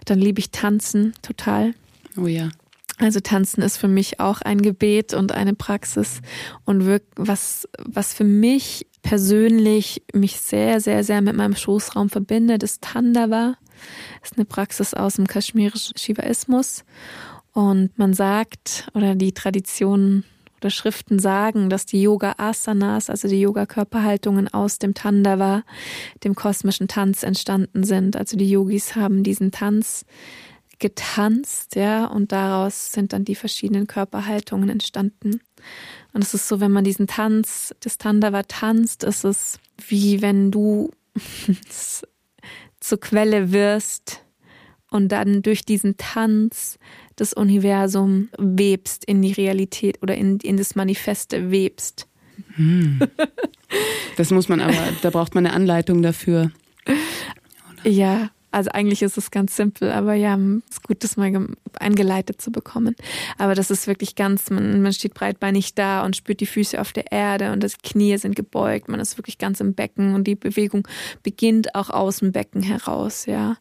Dann liebe ich Tanzen total. Oh ja. Also Tanzen ist für mich auch ein Gebet und eine Praxis und was, was für mich persönlich mich sehr, sehr, sehr mit meinem Schoßraum verbindet, ist Tandava. Das ist eine Praxis aus dem kaschmirischen Shivaismus. Und man sagt, oder die Tradition oder Schriften sagen, dass die Yoga-Asanas, also die Yoga-Körperhaltungen aus dem Tandava, dem kosmischen Tanz entstanden sind. Also die Yogis haben diesen Tanz getanzt, ja, und daraus sind dann die verschiedenen Körperhaltungen entstanden. Und es ist so, wenn man diesen Tanz des Tandava tanzt, ist es wie wenn du (laughs) zur Quelle wirst und dann durch diesen Tanz das Universum webst in die Realität oder in, in das Manifeste webst. Hm. (laughs) Das muss man aber, da braucht man eine Anleitung dafür. Ja, also eigentlich ist es ganz simpel, aber ja, es ist gut, das mal eingeleitet zu bekommen. Aber das ist wirklich ganz, man, man steht breitbeinig da und spürt die Füße auf der Erde und das Knie sind gebeugt, man ist wirklich ganz im Becken und die Bewegung beginnt auch aus dem Becken heraus, ja.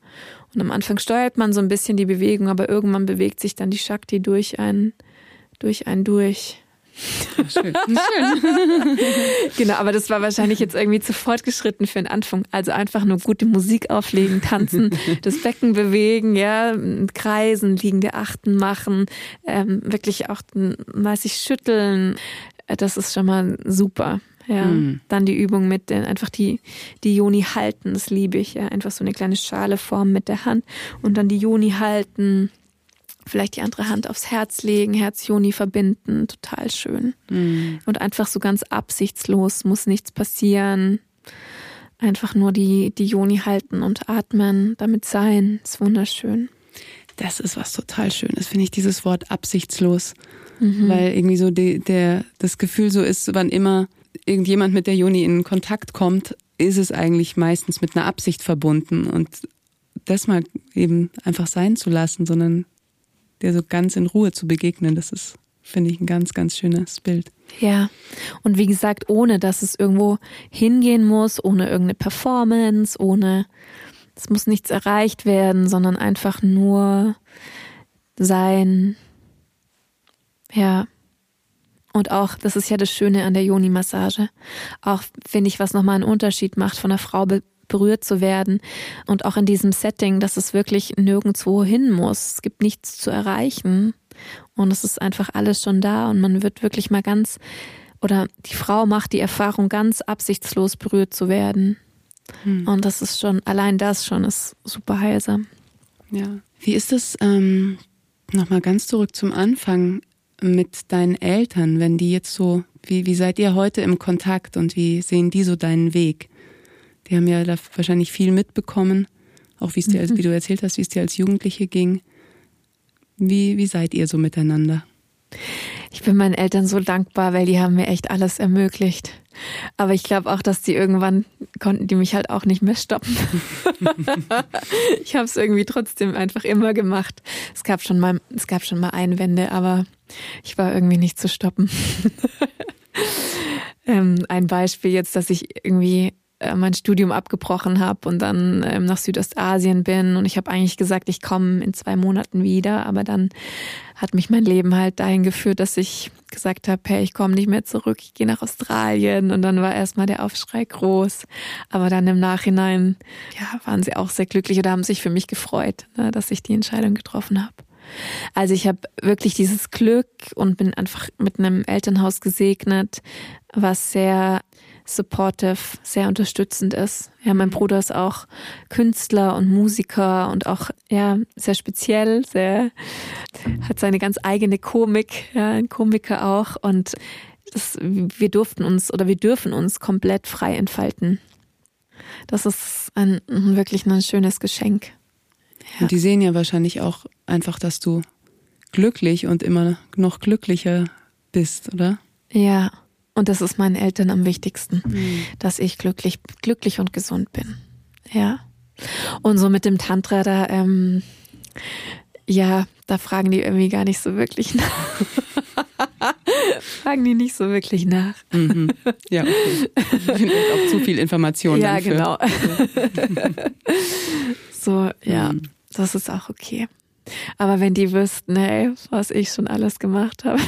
Und am Anfang steuert man so ein bisschen die Bewegung, aber irgendwann bewegt sich dann die Shakti durch einen, durch einen durch. Schön. Schön. genau, aber das war wahrscheinlich jetzt irgendwie zu fortgeschritten für den Anfang. Also einfach nur gute Musik auflegen, tanzen, (laughs) das Becken bewegen, ja, kreisen, liegende Achten machen, ähm, wirklich auch mal sich schütteln. Das ist schon mal super. Ja, mhm. dann die Übung mit den, einfach die, die Joni halten, das liebe ich, ja, einfach so eine kleine Schale formen mit der Hand und dann die Joni halten, vielleicht die andere Hand aufs Herz legen, Herz-Joni verbinden, total schön. Mhm. Und einfach so ganz absichtslos, muss nichts passieren. Einfach nur die, die Joni halten und atmen, damit sein, ist wunderschön. Das ist was total Schönes, finde ich, dieses Wort absichtslos. Mhm. Weil irgendwie so die, der, das Gefühl so ist, wann immer irgendjemand mit der Juni in Kontakt kommt, ist es eigentlich meistens mit einer Absicht verbunden und das mal eben einfach sein zu lassen, sondern der so ganz in Ruhe zu begegnen, das ist, finde ich, ein ganz, ganz schönes Bild. Ja, und wie gesagt, ohne dass es irgendwo hingehen muss, ohne irgendeine Performance, ohne, es muss nichts erreicht werden, sondern einfach nur sein, ja, und auch, das ist ja das Schöne an der Yoni-Massage, auch finde ich, was nochmal einen Unterschied macht, von einer Frau berührt zu werden und auch in diesem Setting, dass es wirklich nirgendwo hin muss. Es gibt nichts zu erreichen und es ist einfach alles schon da und man wird wirklich mal ganz oder die Frau macht die Erfahrung, ganz absichtslos berührt zu werden. Hm. Und das ist schon, allein das schon ist super heilsam. Ja. Wie ist es, ähm, nochmal ganz zurück zum Anfang mit deinen Eltern, wenn die jetzt so, wie, wie seid ihr heute im Kontakt und wie sehen die so deinen Weg? Die haben ja da wahrscheinlich viel mitbekommen, auch wie es dir, mhm. wie du erzählt hast, wie es dir als Jugendliche ging. Wie, wie seid ihr so miteinander? Ich bin meinen Eltern so dankbar, weil die haben mir echt alles ermöglicht. Aber ich glaube auch, dass die irgendwann konnten die mich halt auch nicht mehr stoppen. (laughs) ich habe es irgendwie trotzdem einfach immer gemacht. Es gab schon mal, es gab schon mal Einwände, aber ich war irgendwie nicht zu stoppen. (laughs) ähm, ein Beispiel jetzt, dass ich irgendwie mein Studium abgebrochen habe und dann ähm, nach Südostasien bin. Und ich habe eigentlich gesagt, ich komme in zwei Monaten wieder, aber dann hat mich mein Leben halt dahin geführt, dass ich gesagt habe, hey, ich komme nicht mehr zurück, ich gehe nach Australien. Und dann war erstmal der Aufschrei groß, aber dann im Nachhinein ja, waren sie auch sehr glücklich oder haben sich für mich gefreut, ne, dass ich die Entscheidung getroffen habe. Also ich habe wirklich dieses Glück und bin einfach mit einem Elternhaus gesegnet, was sehr supportive, sehr unterstützend ist. Ja, mein Bruder ist auch Künstler und Musiker und auch ja sehr speziell, sehr hat seine ganz eigene Komik, ja, ein Komiker auch und das, wir durften uns oder wir dürfen uns komplett frei entfalten. Das ist ein, wirklich ein schönes Geschenk. Ja. Und die sehen ja wahrscheinlich auch einfach, dass du glücklich und immer noch glücklicher bist, oder? Ja. Und das ist meinen Eltern am wichtigsten, mhm. dass ich glücklich, glücklich und gesund bin. Ja. Und so mit dem Tantra, da, ähm, ja, da fragen die irgendwie gar nicht so wirklich nach. (laughs) fragen die nicht so wirklich nach. Mhm. Ja, okay. (laughs) Auch zu viel Information. Ja, genau. (laughs) so, ja, mhm. das ist auch okay. Aber wenn die wüssten, hey, was ich schon alles gemacht habe.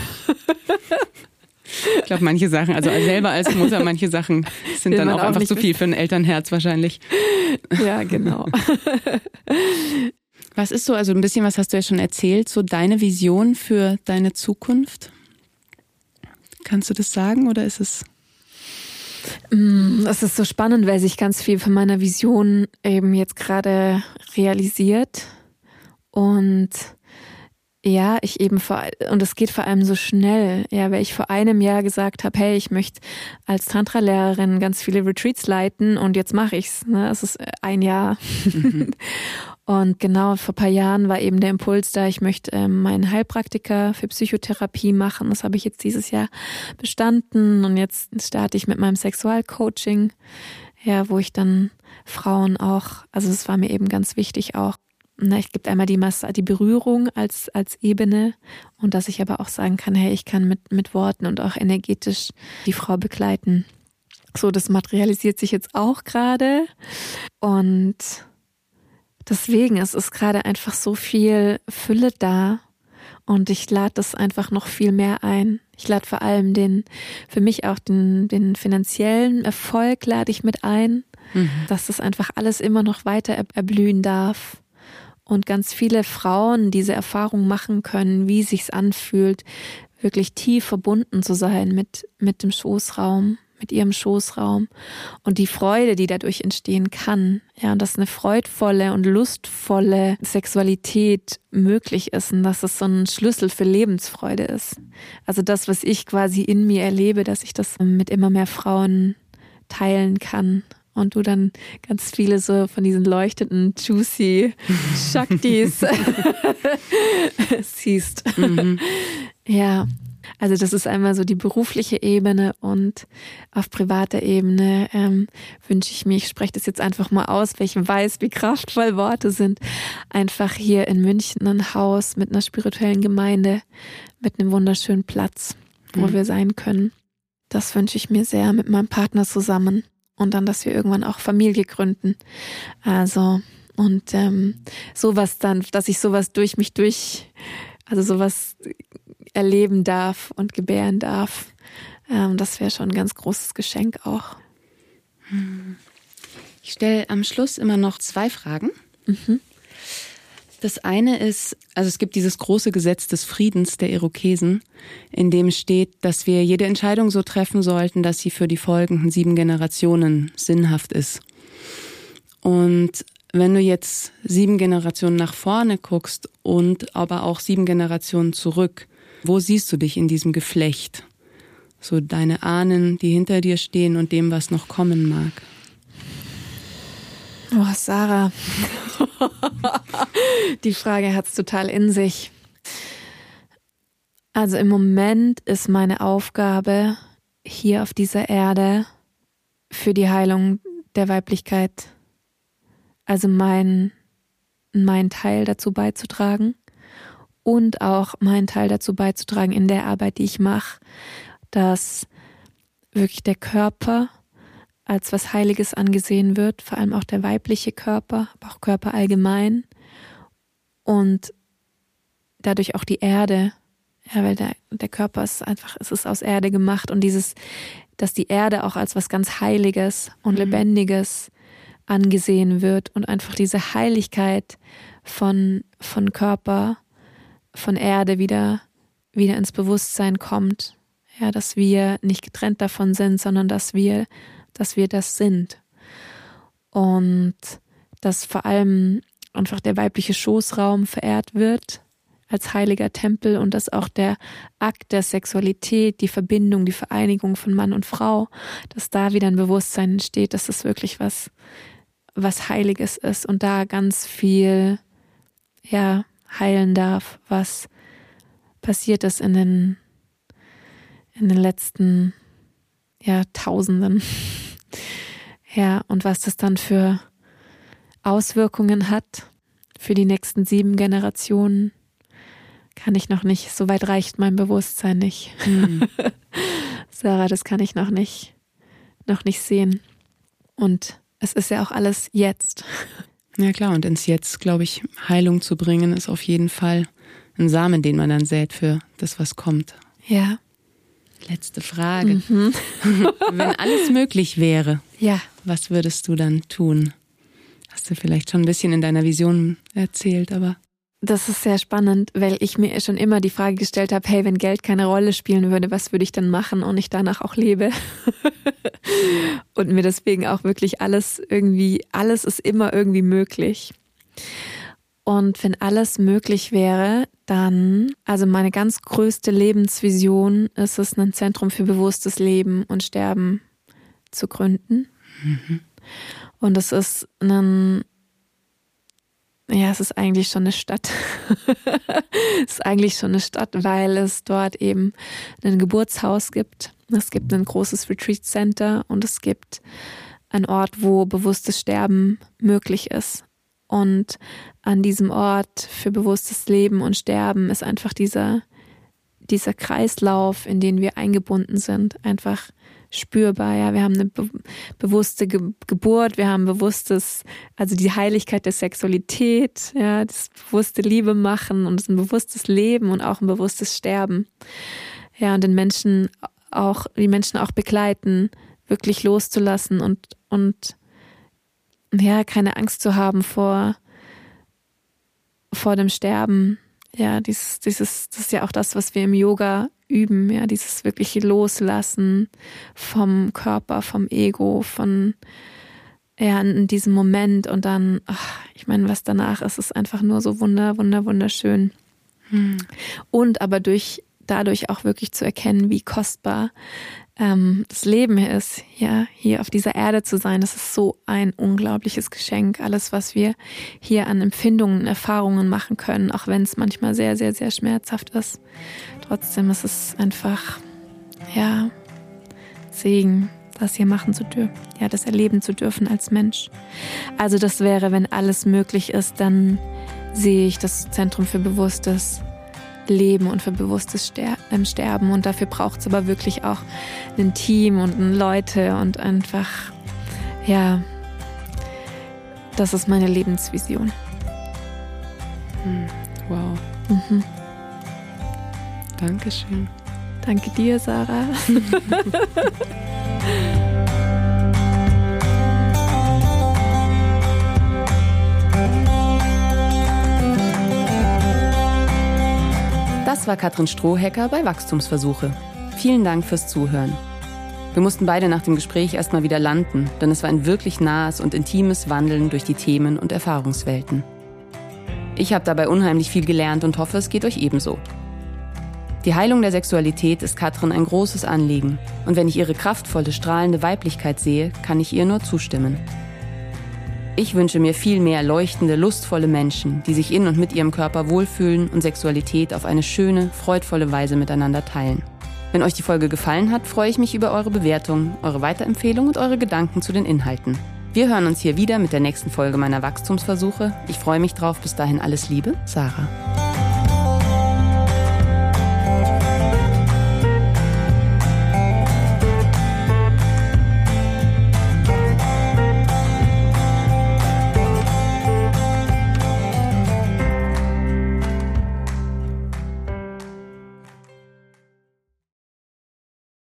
Ich glaube, manche Sachen, also selber als Mutter, manche Sachen sind Will dann auch, auch einfach zu viel für ein Elternherz wahrscheinlich. Ja, genau. (laughs) Was ist so, also ein bisschen was hast du ja schon erzählt, so deine Vision für deine Zukunft? Kannst du das sagen oder ist es? Mm, es ist so spannend, weil sich ganz viel von meiner Vision eben jetzt gerade realisiert. Und ja, ich eben vor, und es geht vor allem so schnell, ja, weil ich vor einem Jahr gesagt habe, hey, ich möchte als Tantra-Lehrerin ganz viele Retreats leiten und jetzt mache ich's. Ne? Es ist ein Jahr. Mhm. (laughs) und genau, vor paar Jahren war eben der Impuls da, ich möchte ähm, meinen Heilpraktiker für Psychotherapie machen. Das habe ich jetzt dieses Jahr bestanden und jetzt starte ich mit meinem Sexualcoaching, ja, wo ich dann Frauen auch, also es war mir eben ganz wichtig auch, na, es gibt einmal die Masse, die Berührung als, als Ebene und dass ich aber auch sagen kann, hey, ich kann mit, mit Worten und auch energetisch die Frau begleiten. So, das materialisiert sich jetzt auch gerade und deswegen es ist gerade einfach so viel Fülle da und ich lade das einfach noch viel mehr ein. Ich lade vor allem den, für mich auch den, den finanziellen Erfolg lade ich mit ein, mhm. dass das einfach alles immer noch weiter erblühen darf und ganz viele Frauen diese Erfahrung machen können, wie sich's anfühlt, wirklich tief verbunden zu sein mit, mit dem Schoßraum, mit ihrem Schoßraum und die Freude, die dadurch entstehen kann. Ja, und dass eine freudvolle und lustvolle Sexualität möglich ist und dass es so ein Schlüssel für Lebensfreude ist. Also das, was ich quasi in mir erlebe, dass ich das mit immer mehr Frauen teilen kann und du dann ganz viele so von diesen leuchtenden, juicy (laughs) Shaktis (laughs) siehst. Mhm. Ja, also das ist einmal so die berufliche Ebene und auf privater Ebene ähm, wünsche ich mir, ich spreche das jetzt einfach mal aus, weil ich weiß, wie kraftvoll Worte sind, einfach hier in München ein Haus mit einer spirituellen Gemeinde, mit einem wunderschönen Platz, wo mhm. wir sein können. Das wünsche ich mir sehr mit meinem Partner zusammen und dann, dass wir irgendwann auch Familie gründen. Also und ähm, sowas dann, dass ich sowas durch mich durch, also sowas erleben darf und gebären darf. Ähm, das wäre schon ein ganz großes Geschenk auch. Ich stelle am Schluss immer noch zwei Fragen. Mhm. Das eine ist, also es gibt dieses große Gesetz des Friedens der Irokesen, in dem steht, dass wir jede Entscheidung so treffen sollten, dass sie für die folgenden sieben Generationen sinnhaft ist. Und Wenn du jetzt sieben Generationen nach vorne guckst und aber auch sieben Generationen zurück, wo siehst du dich in diesem Geflecht? So deine Ahnen, die hinter dir stehen und dem, was noch kommen mag. Oh, Sarah. Die Frage hat es total in sich. Also im Moment ist meine Aufgabe hier auf dieser Erde für die Heilung der Weiblichkeit, also mein, mein Teil dazu beizutragen und auch meinen Teil dazu beizutragen in der Arbeit, die ich mache, dass wirklich der Körper als was Heiliges angesehen wird, vor allem auch der weibliche Körper, aber auch Körper allgemein und dadurch auch die Erde, ja, weil der, der Körper ist einfach, es ist aus Erde gemacht und dieses, dass die Erde auch als was ganz Heiliges und mhm. Lebendiges angesehen wird und einfach diese Heiligkeit von, von Körper, von Erde wieder, wieder ins Bewusstsein kommt. Ja, dass wir nicht getrennt davon sind, sondern dass wir dass wir das sind. Und dass vor allem einfach der weibliche Schoßraum verehrt wird als heiliger Tempel und dass auch der Akt der Sexualität, die Verbindung, die Vereinigung von Mann und Frau, dass da wieder ein Bewusstsein entsteht, dass es wirklich was, was Heiliges ist und da ganz viel, ja, heilen darf, was passiert ist in den, in den letzten Jahrtausenden. Ja, und was das dann für Auswirkungen hat für die nächsten sieben Generationen, kann ich noch nicht. So weit reicht mein Bewusstsein nicht. Mhm. (laughs) Sarah, das kann ich noch nicht, noch nicht sehen. Und es ist ja auch alles jetzt. (laughs) Ja klar, und ins Jetzt, glaube ich, Heilung zu bringen, ist auf jeden Fall ein Samen, den man dann sät für das, was kommt. Ja. Letzte Frage. Mhm. (laughs) Wenn alles möglich wäre, ja. was würdest du dann tun? Hast du vielleicht schon ein bisschen in deiner Vision erzählt, aber. Das ist sehr spannend, weil ich mir schon immer die Frage gestellt habe, hey, wenn Geld keine Rolle spielen würde, was würde ich dann machen und ich danach auch lebe? (laughs) und mir deswegen auch wirklich alles irgendwie, alles ist immer irgendwie möglich. Und wenn alles möglich wäre, dann, also meine ganz größte Lebensvision ist es, ein Zentrum für bewusstes Leben und Sterben zu gründen. Mhm. Und es ist ein, ja, es ist eigentlich schon eine Stadt. (laughs) es ist eigentlich schon eine Stadt, weil es dort eben ein Geburtshaus gibt. Es gibt ein großes Retreat Center und es gibt einen Ort, wo bewusstes Sterben möglich ist. Und an diesem Ort für bewusstes Leben und Sterben ist einfach dieser, dieser Kreislauf, in den wir eingebunden sind, einfach spürbar. Ja, wir haben eine be bewusste Ge Geburt, wir haben bewusstes, also die Heiligkeit der Sexualität, ja, das bewusste Liebe machen und ein bewusstes Leben und auch ein bewusstes Sterben. Ja, und den Menschen auch, die Menschen auch begleiten, wirklich loszulassen und, und ja, keine Angst zu haben vor, vor dem Sterben. Ja, dieses, dieses, das ist ja auch das, was wir im Yoga üben, ja, dieses wirkliche Loslassen vom Körper, vom Ego, von, ja, in diesem Moment und dann, ach, ich meine, was danach ist, ist einfach nur so wunder, wunder, wunderschön. Hm. Und aber durch, dadurch auch wirklich zu erkennen, wie kostbar ähm, das Leben ist, ja, hier auf dieser Erde zu sein, das ist so ein unglaubliches Geschenk. Alles, was wir hier an Empfindungen, Erfahrungen machen können, auch wenn es manchmal sehr, sehr, sehr schmerzhaft ist. Trotzdem ist es einfach, ja, Segen, das hier machen zu dürfen, ja, das erleben zu dürfen als Mensch. Also das wäre, wenn alles möglich ist, dann sehe ich das Zentrum für Bewusstes Leben und für bewusstes ähm, Sterben. Und dafür braucht es aber wirklich auch ein Team und Leute und einfach, ja, das ist meine Lebensvision. Hm, wow. Mhm. Dankeschön. Danke dir, Sarah. (laughs) Das war Katrin Strohhecker bei Wachstumsversuche. Vielen Dank fürs Zuhören. Wir mussten beide nach dem Gespräch erstmal wieder landen, denn es war ein wirklich nahes und intimes Wandeln durch die Themen und Erfahrungswelten. Ich habe dabei unheimlich viel gelernt und hoffe, es geht euch ebenso. Die Heilung der Sexualität ist Katrin ein großes Anliegen. Und wenn ich ihre kraftvolle, strahlende Weiblichkeit sehe, kann ich ihr nur zustimmen. Ich wünsche mir viel mehr leuchtende, lustvolle Menschen, die sich in und mit ihrem Körper wohlfühlen und Sexualität auf eine schöne, freudvolle Weise miteinander teilen. Wenn euch die Folge gefallen hat, freue ich mich über eure Bewertung, eure Weiterempfehlung und eure Gedanken zu den Inhalten. Wir hören uns hier wieder mit der nächsten Folge meiner Wachstumsversuche. Ich freue mich drauf. Bis dahin alles Liebe, Sarah.